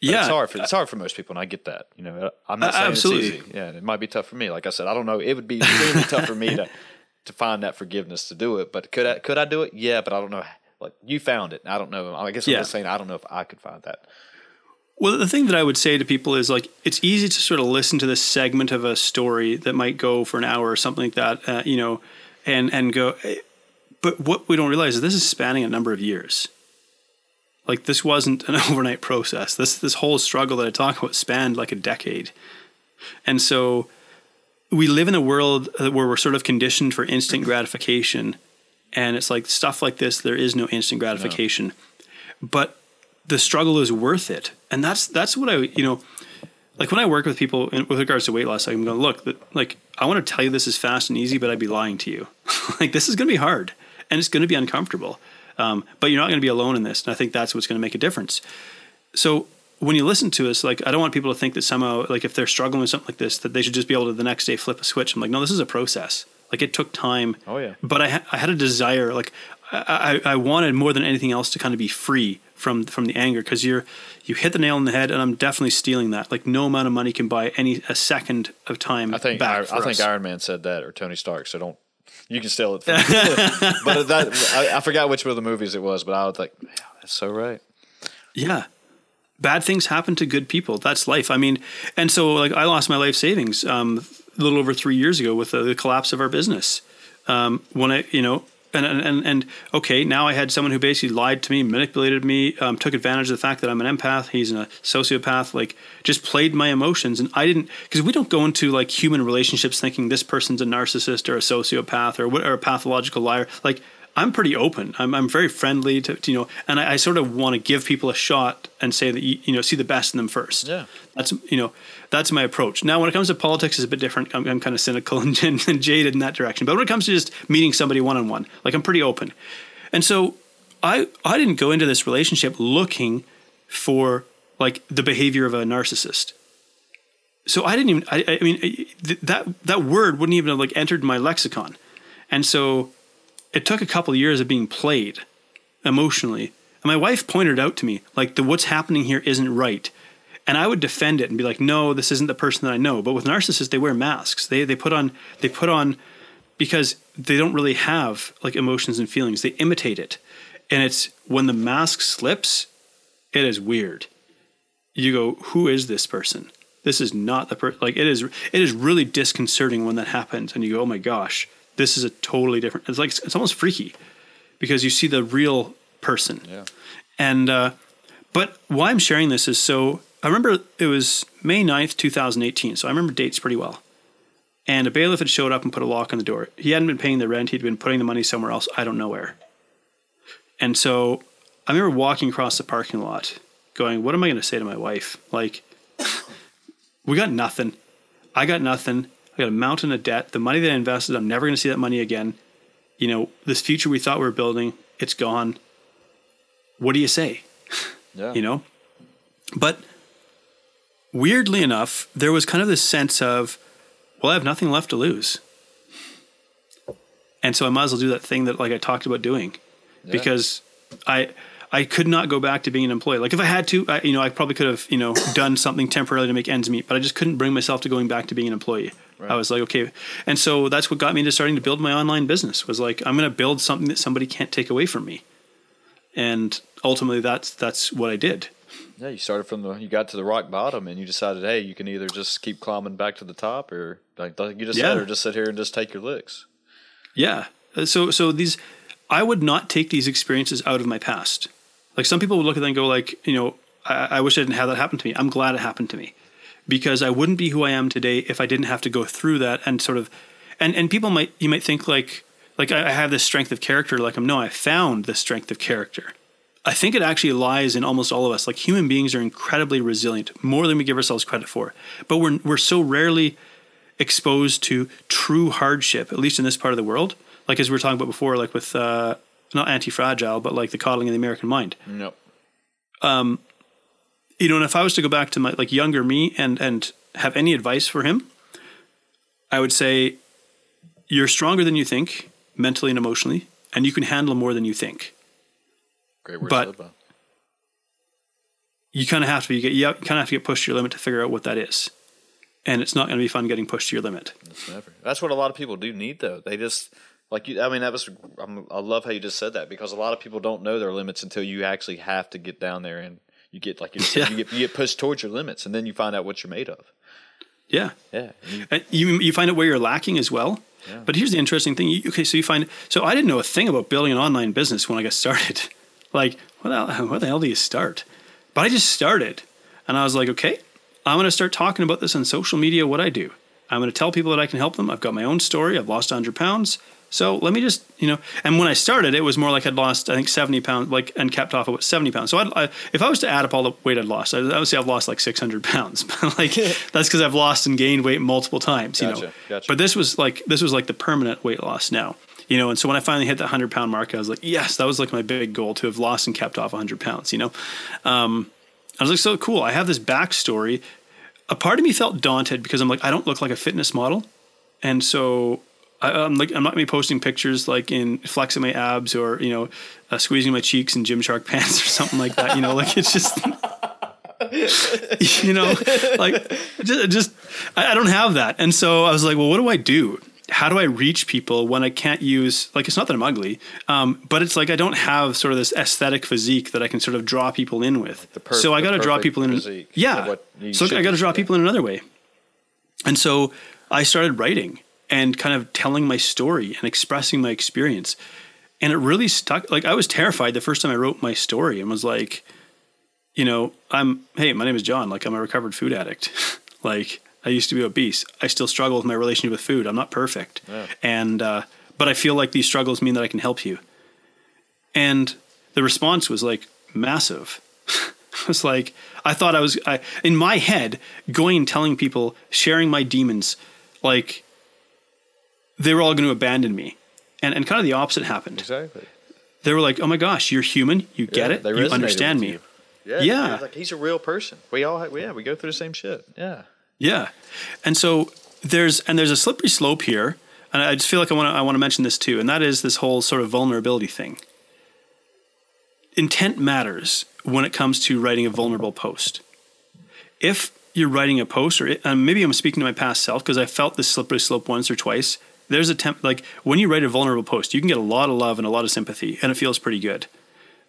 yeah, it's hard for it's hard for most people, and I get that. You know, I'm not saying Absolutely. it's easy. Yeah, it might be tough for me. Like I said, I don't know. It would be extremely tough for me to to find that forgiveness to do it. But could I could I do it? Yeah, but I don't know. Like you found it. I don't know. I guess I'm yeah. just saying I don't know if I could find that. Well, the thing that I would say to people is like it's easy to sort of listen to this segment of a story that might go for an hour or something like that, uh, you know, and and go. But what we don't realize is this is spanning a number of years. Like this wasn't an overnight process. This this whole struggle that I talk about spanned like a decade. And so we live in a world where we're sort of conditioned for instant gratification and it's like stuff like this there is no instant gratification. No. But the struggle is worth it. And that's that's what I you know like when I work with people in, with regards to weight loss, I'm going, look, like I want to tell you this is fast and easy, but I'd be lying to you. like this is going to be hard and it's going to be uncomfortable. Um, but you're not going to be alone in this. And I think that's what's going to make a difference. So when you listen to us, like I don't want people to think that somehow, like if they're struggling with something like this, that they should just be able to the next day flip a switch. I'm like, no, this is a process. Like it took time. Oh yeah. But I, ha- I had a desire, like I, I, I wanted more than anything else to kind of be free from from the anger because you're you hit the nail on the head, and I'm definitely stealing that. Like no amount of money can buy any a second of time. I think I, I think Iron Man said that or Tony Stark. So don't you can steal it. From but that I, I, forgot which one of the movies it was, but I was like, yeah, that's so right. Yeah. Bad things happen to good people. That's life. I mean, and so like I lost my life savings um, a little over three years ago with the, the collapse of our business. Um, when I, you know, and, and and okay, now I had someone who basically lied to me, manipulated me, um, took advantage of the fact that I'm an empath. He's a sociopath. Like just played my emotions, and I didn't because we don't go into like human relationships thinking this person's a narcissist or a sociopath or, or a pathological liar. Like I'm pretty open. I'm, I'm very friendly to, to you know, and I, I sort of want to give people a shot and say that you, you know see the best in them first. Yeah, that's you know that's my approach. Now, when it comes to politics, it's a bit different. I'm, I'm kind of cynical and, and jaded in that direction. But when it comes to just meeting somebody one on one, like I'm pretty open. And so I I didn't go into this relationship looking for like the behavior of a narcissist. So I didn't even. I, I mean, that that word wouldn't even have like entered my lexicon. And so it took a couple of years of being played emotionally. And my wife pointed out to me, like, the what's happening here isn't right. And I would defend it and be like, no, this isn't the person that I know. But with narcissists, they wear masks. They they put on they put on because they don't really have like emotions and feelings. They imitate it. And it's when the mask slips, it is weird. You go, who is this person? This is not the person. Like it is. It is really disconcerting when that happens, and you go, oh my gosh, this is a totally different. It's like it's almost freaky because you see the real person. Yeah. And uh, but why I'm sharing this is so I remember it was May 9th, 2018. So I remember dates pretty well. And a bailiff had showed up and put a lock on the door. He hadn't been paying the rent. He'd been putting the money somewhere else. I don't know where. And so I remember walking across the parking lot going, what am I going to say to my wife? Like, we got nothing. I got nothing. I got a mountain of debt. The money that I invested, I'm never going to see that money again. You know, this future we thought we were building, it's gone. What do you say? Yeah. You know? But weirdly enough, there was kind of this sense of, well, I have nothing left to lose. And so I might as well do that thing that like I talked about doing. Because I I could not go back to being an employee. Like if I had to, I, you know, I probably could have, you know, done something temporarily to make ends meet, but I just couldn't bring myself to going back to being an employee. I was like, okay. And so that's what got me into starting to build my online business was like, I'm going to build something that somebody can't take away from me. And ultimately that's, that's what I did. Yeah, you started from the you got to the rock bottom and you decided, hey, you can either just keep climbing back to the top or like you just said, or just sit here and just take your licks. Yeah. Uh, So so these I would not take these experiences out of my past. Like some people would look at them and go like, you know, I, I wish I didn't have that happen to me. I'm glad it happened to me. Because I wouldn't be who I am today if I didn't have to go through that and sort of and, and people might you might think like like I I have this strength of character, like I'm no, I found this strength of character. I think it actually lies in almost all of us. Like human beings are incredibly resilient, more than we give ourselves credit for. But we're we're so rarely exposed to true hardship, at least in this part of the world. Like as we were talking about before, like with uh, not anti-fragile, but like the coddling of the American mind. Nope. You know, and if I was to go back to my like younger me and and have any advice for him, I would say you're stronger than you think, mentally and emotionally, and you can handle more than you think. Great word But- to you kind of have to be get you kind of have to get pushed to your limit to figure out what that is, and it's not going to be fun getting pushed to your limit. It's never. That's what a lot of people do need, though. They just like you. I mean, that was. I'm, I love how you just said that because a lot of people don't know their limits until you actually have to get down there and you get like you said, Yeah. you get you get pushed towards your limits, and then you find out what you're made of. Yeah, Yeah. And you- you find out where you're lacking as well. But here's the interesting thing. You, okay, so you find so I didn't know a thing about building an online business when I got started. Like, what the, hell, where the hell do you start? But I just started, and I was like, okay, I'm going to start talking about this on social media. What I do, I'm going to tell people that I can help them. I've got my own story. I've lost 100 pounds. So let me just, you know, and when I started, it was more like I'd lost, I think, 70 pounds, like, and kept off about 70 pounds. So I'd, I, if I was to add up all the weight I'd lost, I, I would say I've lost like 600 pounds. But like, that's because I've lost and gained weight multiple times, you know. Gotcha, gotcha. But this was like, this was like the permanent weight loss now, you know. And so when I finally hit that 100 pound mark, I was like, yes, that was like my big goal to have lost and kept off 100 pounds, you know. Um, I was like, so cool. I have this backstory. A part of me felt daunted because I'm like, I don't look like a fitness model, and so I, I'm like, I'm not gonna be posting pictures like in flexing my abs or you know, uh, squeezing my cheeks in Gymshark pants or something like that. You know, like it's just. you know, like just, just I, I don't have that, and so I was like, well, what do I do? How do I reach people when I can't use like it's not that I'm ugly, um, but it's like I don't have sort of this aesthetic physique that I can sort of draw people in with. the per- so I got to draw people in. Yeah, what so I got to draw people in another way, and so I started writing and kind of telling my story and expressing my experience, and it really stuck. Like I was terrified the first time I wrote my story and was like you know, I'm, hey, my name is John. Like, I'm a recovered food addict. like, I used to be obese. I still struggle with my relationship with food. I'm not perfect. And, uh, but I feel like these struggles mean that I can help you. And the response was like massive. it was like, I thought I was, I, in my head, going and telling people, sharing my demons, like, they were all going to abandon me. And, and kind of the opposite happened. Exactly. They were like, oh my gosh, you're human. You get Yeah, it. You understand me. you. Yeah. Yeah. Like he's a real person. We all, ha- yeah, we go through the same shit. Yeah. Yeah, and so there's and there's a slippery slope here, and I just feel like I want to I want to mention this too, and that is this whole sort of vulnerability thing. Intent matters when it comes to writing a vulnerable post. If you're writing a post, or and maybe I'm speaking to my past self because I felt this slippery slope once or twice. There's a temp like when you write a vulnerable post, you can get a lot of love and a lot of sympathy, and it feels pretty good.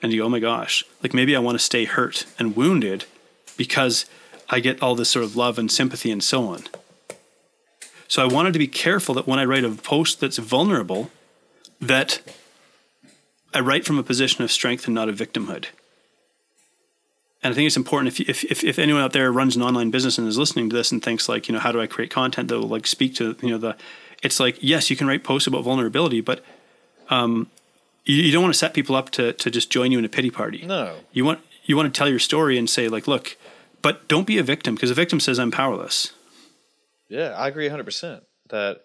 And you go, oh my gosh, like maybe I want to stay hurt and wounded because I get all this sort of love and sympathy and so on. So I wanted to be careful that when I write a post that's vulnerable, that I write from a position of strength and not of victimhood. And I think it's important if, if, if anyone out there runs an online business and is listening to this and thinks like, you know, how do I create content that will like speak to, you know, the, it's like, yes, you can write posts about vulnerability, but um, you, you don't want to set people up to, to just join you in a pity party. No. You want, you want to tell your story and say like, look, but don't be a victim because a victim says I'm powerless. Yeah, I agree 100% that,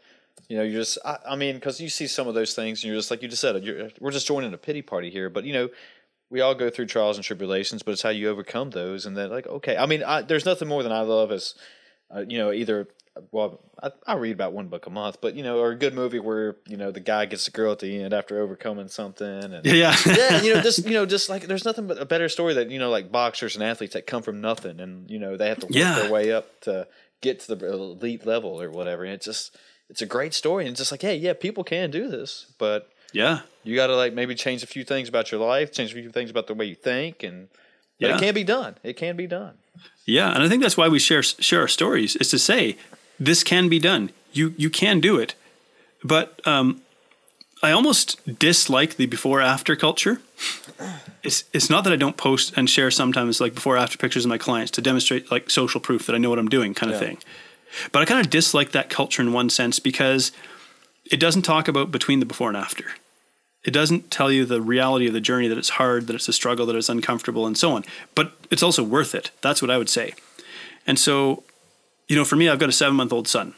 you know, you're just, I, I mean, because you see some of those things and you're just, like you just said, we're just joining a pity party here. But, you know, we all go through trials and tribulations, but it's how you overcome those. And then, like, okay, I mean, I, there's nothing more than I love as, uh, you know, either, well, I, I read about one book a month, but, you know, or a good movie where, you know, the guy gets the girl at the end after overcoming something. And, Yeah. yeah, you know, just you know, just like there's nothing but a better story that you know, like boxers and athletes that come from nothing, and you know, they have to work Yeah. their way up to get to the elite level or whatever. And it's just, it's a great story, and it's just like, hey, yeah, people can do this, but yeah. you got to like maybe change a few things about your life, change a few things about the way you think, and Yeah. it can be done. It can be done. Yeah, and I think that's why we share share our stories is to say this can be done. You you can do it, but um, I almost dislike the before after culture. It's it's not that I don't post and share sometimes like before after pictures of my clients to demonstrate like social proof that I know what I'm doing kind of Yeah. thing. But I kind of dislike that culture in one sense because it doesn't talk about between the before and after. It doesn't tell you the reality of the journey that it's hard, that it's a struggle, that it's uncomfortable, and so on. But it's also worth it. That's what I would say. And so, you know, for me, I've got a seven month old son.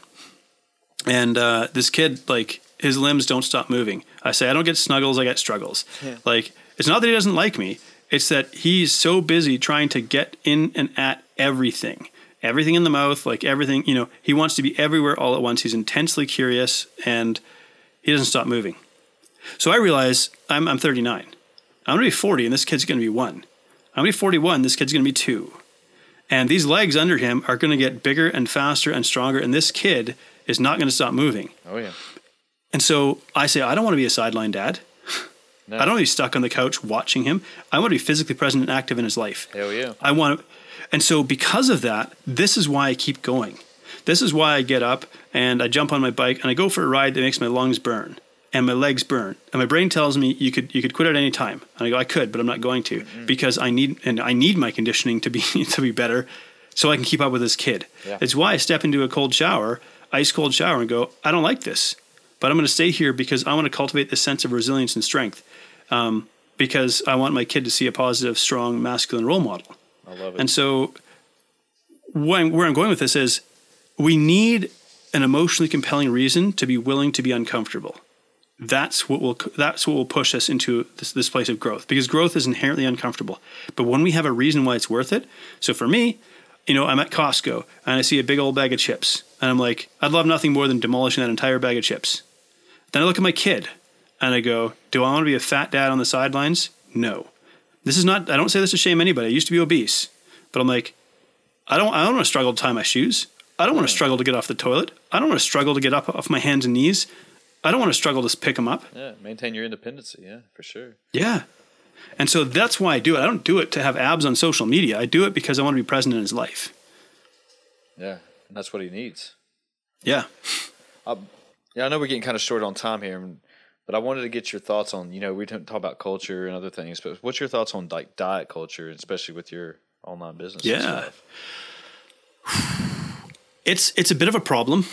And uh, this kid, like, his limbs don't stop moving. I say, I don't get snuggles, I get struggles. Like, it's not that he doesn't like me, it's that he's so busy trying to get in and at everything. Everything in the mouth, like everything, you know, he wants to be everywhere all at once. He's intensely curious and he doesn't stop moving. So I realize I'm, I'm 39. I'm going to be 40 and this kid's going to be one. I'm going to be 41, this kid's going to be two. And these legs under him are going to get bigger and faster and stronger. And this kid is not going to stop moving. Oh yeah, And so I say, I don't want to be a sideline dad. No. I don't want to be stuck on the couch watching him. I want to be physically present and active in his life. hell yeah. I want to, and so because of that, this is why I keep going. This is why I get up and I jump on my bike and I go for a ride that makes my lungs burn and my legs burn. And my brain tells me you could you could quit at any time. And I go, I could, but I'm not going to because I need and I need my conditioning to be to be better so I can keep up with this kid. Yeah. It's why I step into a cold shower, ice cold shower, and go, I don't like this. But I'm going to stay here because I want to cultivate this sense of resilience and strength. Um, because I want my kid to see a positive, strong, masculine role model. I love it. And so, I'm, where I'm going with this is, we need an emotionally compelling reason to be willing to be uncomfortable. That's what will that's what will push us into this, this place of growth because growth is inherently uncomfortable. But when we have a reason why it's worth it, so for me, you know, I'm at Costco and I see a big old bag of chips and I'm like, I'd love nothing more than demolishing that entire bag of chips. Then I look at my kid and I go, Do I want to be a fat dad on the sidelines? No. This is not, I don't say this to shame anybody. I used to be obese, but I'm like, I don't, I don't want to struggle to tie my shoes. I don't want to struggle to get off the toilet. I don't want to struggle to get up off my hands and knees. I don't want to struggle to pick them up. yeah, maintain your independency. Yeah, for sure. Yeah. And so that's why I do it. I don't do it to have abs on social media. I do it because I want to be present in his life. Yeah, and that's what he needs. Yeah. Yeah, I know we're getting kind of short on time here, but I wanted to get your thoughts on. You know, we didn't talk about culture and other things, but what's your thoughts on like diet culture, especially with your online business? Yeah. It's it's a bit of a problem.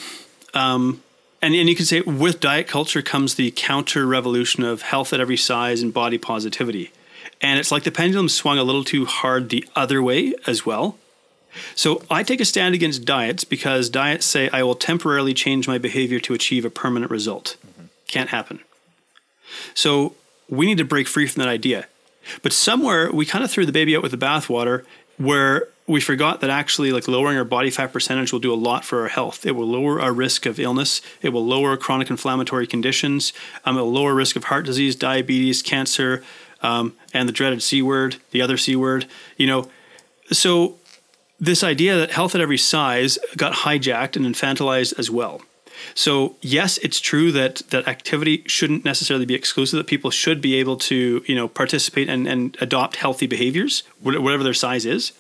Um, and, and you can say with diet culture comes the counter revolution of health at every size and body positivity. And it's like the pendulum swung a little too hard the other way as well. So I take a stand against diets because diets say I will temporarily change my behavior to achieve a permanent result. Can't happen. So we need to break free from that idea. But somewhere we kind of threw the baby out with the bathwater where we forgot that actually like lowering our body fat percentage will do a lot for our health. It will lower our risk of illness. It will lower chronic inflammatory conditions. Um, it will lower risk of heart disease, diabetes, cancer, um, and the dreaded C word, the other C word. You know, so this idea that health at every size got hijacked and infantilized as well. So yes, it's true that that activity shouldn't necessarily be exclusive. That people should be able to you know participate and, and adopt healthy behaviors, whatever their size is.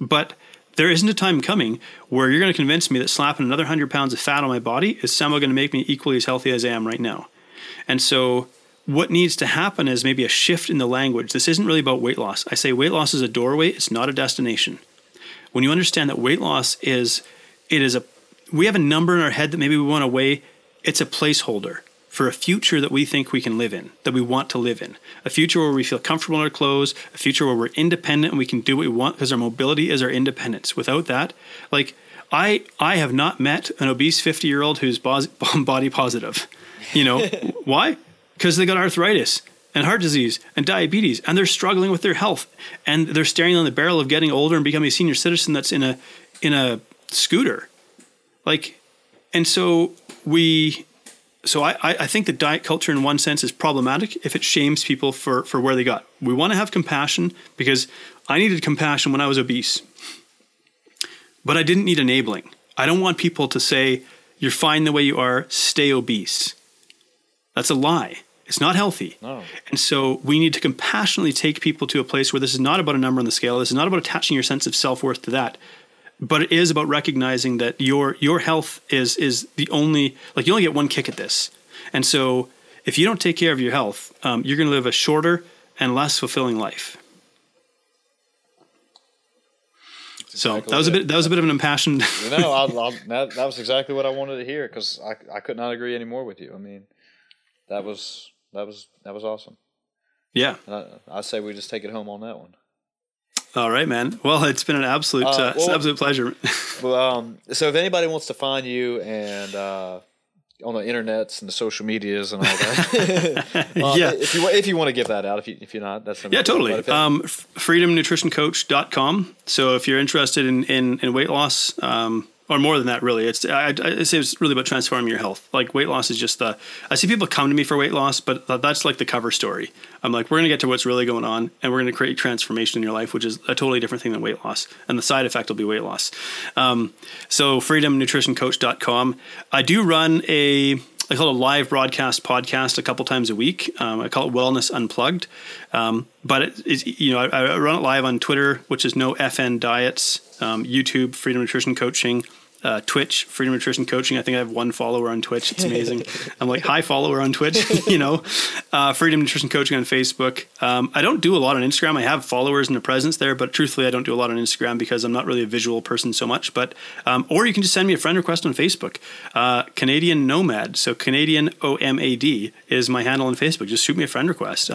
But there isn't a time coming where you're going to convince me that slapping another 100 pounds of fat on my body is somehow going to make me equally as healthy as I am right now. And so what needs to happen is maybe a shift in the language. This isn't really about weight loss. I say weight loss is a doorway, it's not a destination. When you understand that weight loss is it is a we have a number in our head that maybe we want to weigh, it's a placeholder for a future that we think we can live in, that we want to live in. A future where we feel comfortable in our clothes, a future where we're independent and we can do what we want because our mobility is our independence. Without that, like I I have not met an obese 50-year-old who's body positive. You know, why? because they got arthritis and heart disease and diabetes and they're struggling with their health and they're staring on the barrel of getting older and becoming a senior citizen that's in a in a scooter like and so we so I, I think the diet culture in one sense is problematic if it shames people for for where they got we want to have compassion because i needed compassion when i was obese but i didn't need enabling i don't want people to say you're fine the way you are stay obese that's a lie it's not healthy. No. And so we need to compassionately take people to a place where this is not about a number on the scale. This is not about attaching your sense of self worth to that. But it is about recognizing that your your health is is the only like you only get one kick at this. And so if you don't take care of your health, um, you're going to live a shorter and less fulfilling life. so that was a bit that was a bit of an impassioned. you know, I'll, I'll, that, that was exactly what I wanted to hear because I I could not agree anymore with you. I mean, that was that was that was awesome. Yeah, I, I say we just take it home on that one. All right, man. Well, it's been an absolute uh, uh, well, absolute pleasure. well, um, so if anybody wants to find you and uh, on the internets and the social medias and all that, uh, yeah. If you if you want to give that out, if you if you're not, that's yeah, totally. Um, freedomnutritioncoach.com. So if you're interested in in, in weight loss, um, or more than that, really. It's I, I say it's really about transforming your health. Like weight loss is just the. I see people come to me for weight loss, but that's like the cover story. I'm like, we're gonna get to what's really going on, and we're gonna create transformation in your life, which is a totally different thing than weight loss, and the side effect will be weight loss. Um, so freedomnutritioncoach.com. I do run a I call it a live broadcast podcast a couple times a week. Um, I call it Wellness Unplugged. Um, but you know, I, I, run it live on Twitter, which is no FN diets, um, YouTube, Freedom Nutrition Coaching, uh, Twitch, Freedom Nutrition Coaching. I think I have one follower on Twitch. It's amazing. I'm like, hi, follower on Twitch, you know, uh, Freedom Nutrition Coaching on Facebook. Um, I don't do a lot on Instagram. I have followers and a presence there, but truthfully, I don't do a lot on Instagram because I'm not really a visual person so much. But, um, or you can just send me a friend request on Facebook. Uh, Canadian Nomad. So Canadian O M A D is my handle on Facebook. Just shoot me a friend request.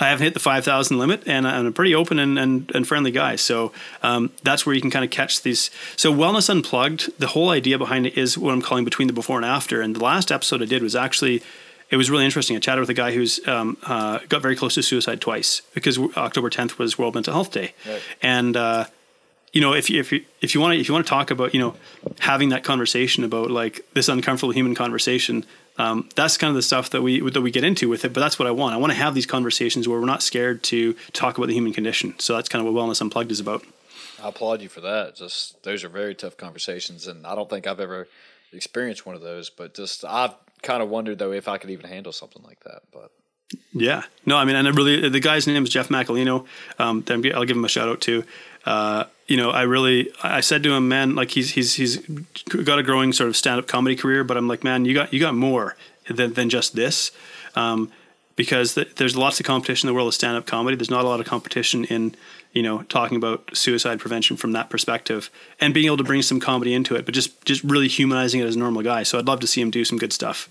I haven't hit the 5,000 limit, and I'm a pretty open and, and, and friendly guy. So um, that's where you can kind of catch these. So, Wellness Unplugged, the whole idea behind it is what I'm calling between the before and after. And the last episode I did was actually, it was really interesting. I chatted with a guy who's um, uh, got very close to suicide twice because October 10th was World Mental Health Day. Right. And, uh, you know, if you, if you, if you want to, if you want to talk about, you know, having that conversation about like this uncomfortable human conversation, um, that's kind of the stuff that we that we get into with it. But that's what I want. I want to have these conversations where we're not scared to talk about the human condition. So that's kind of what Wellness Unplugged is about. I applaud you for that. Just those are very tough conversations, and I don't think I've ever experienced one of those. But just I've kind of wondered though if I could even handle something like that. But yeah, no, I mean, and I really the guy's name is Jeff Macalino. Um, I'll give him a shout out too. Uh, you know, I really, I said to him, man, like he's he's he's got a growing sort of stand up comedy career, but I'm like, man, you got you got more than than just this, um, because th- there's lots of competition in the world of stand up comedy. There's not a lot of competition in you know talking about suicide prevention from that perspective and being able to bring some comedy into it, but just just really humanizing it as a normal guy. So I'd love to see him do some good stuff.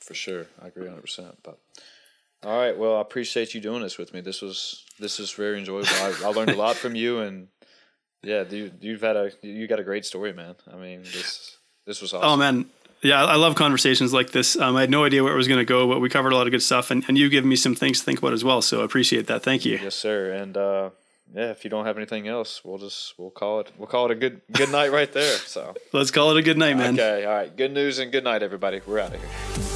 For sure, I agree 100. percent But all right, well, I appreciate you doing this with me. This was this is very enjoyable. I, I learned a lot from you and yeah, you, you've had a you got a great story, man. I mean, this this was awesome. Oh man, yeah, I love conversations like this. Um, I had no idea where it was going to go, but we covered a lot of good stuff, and, and you give me some things to think about as well. So I appreciate that. Thank you. Yes, sir. And uh, yeah, if you don't have anything else, we'll just we'll call it we'll call it a good good night right there. So let's call it a good night, man. Okay, all right. Good news and good night, everybody. We're out of here.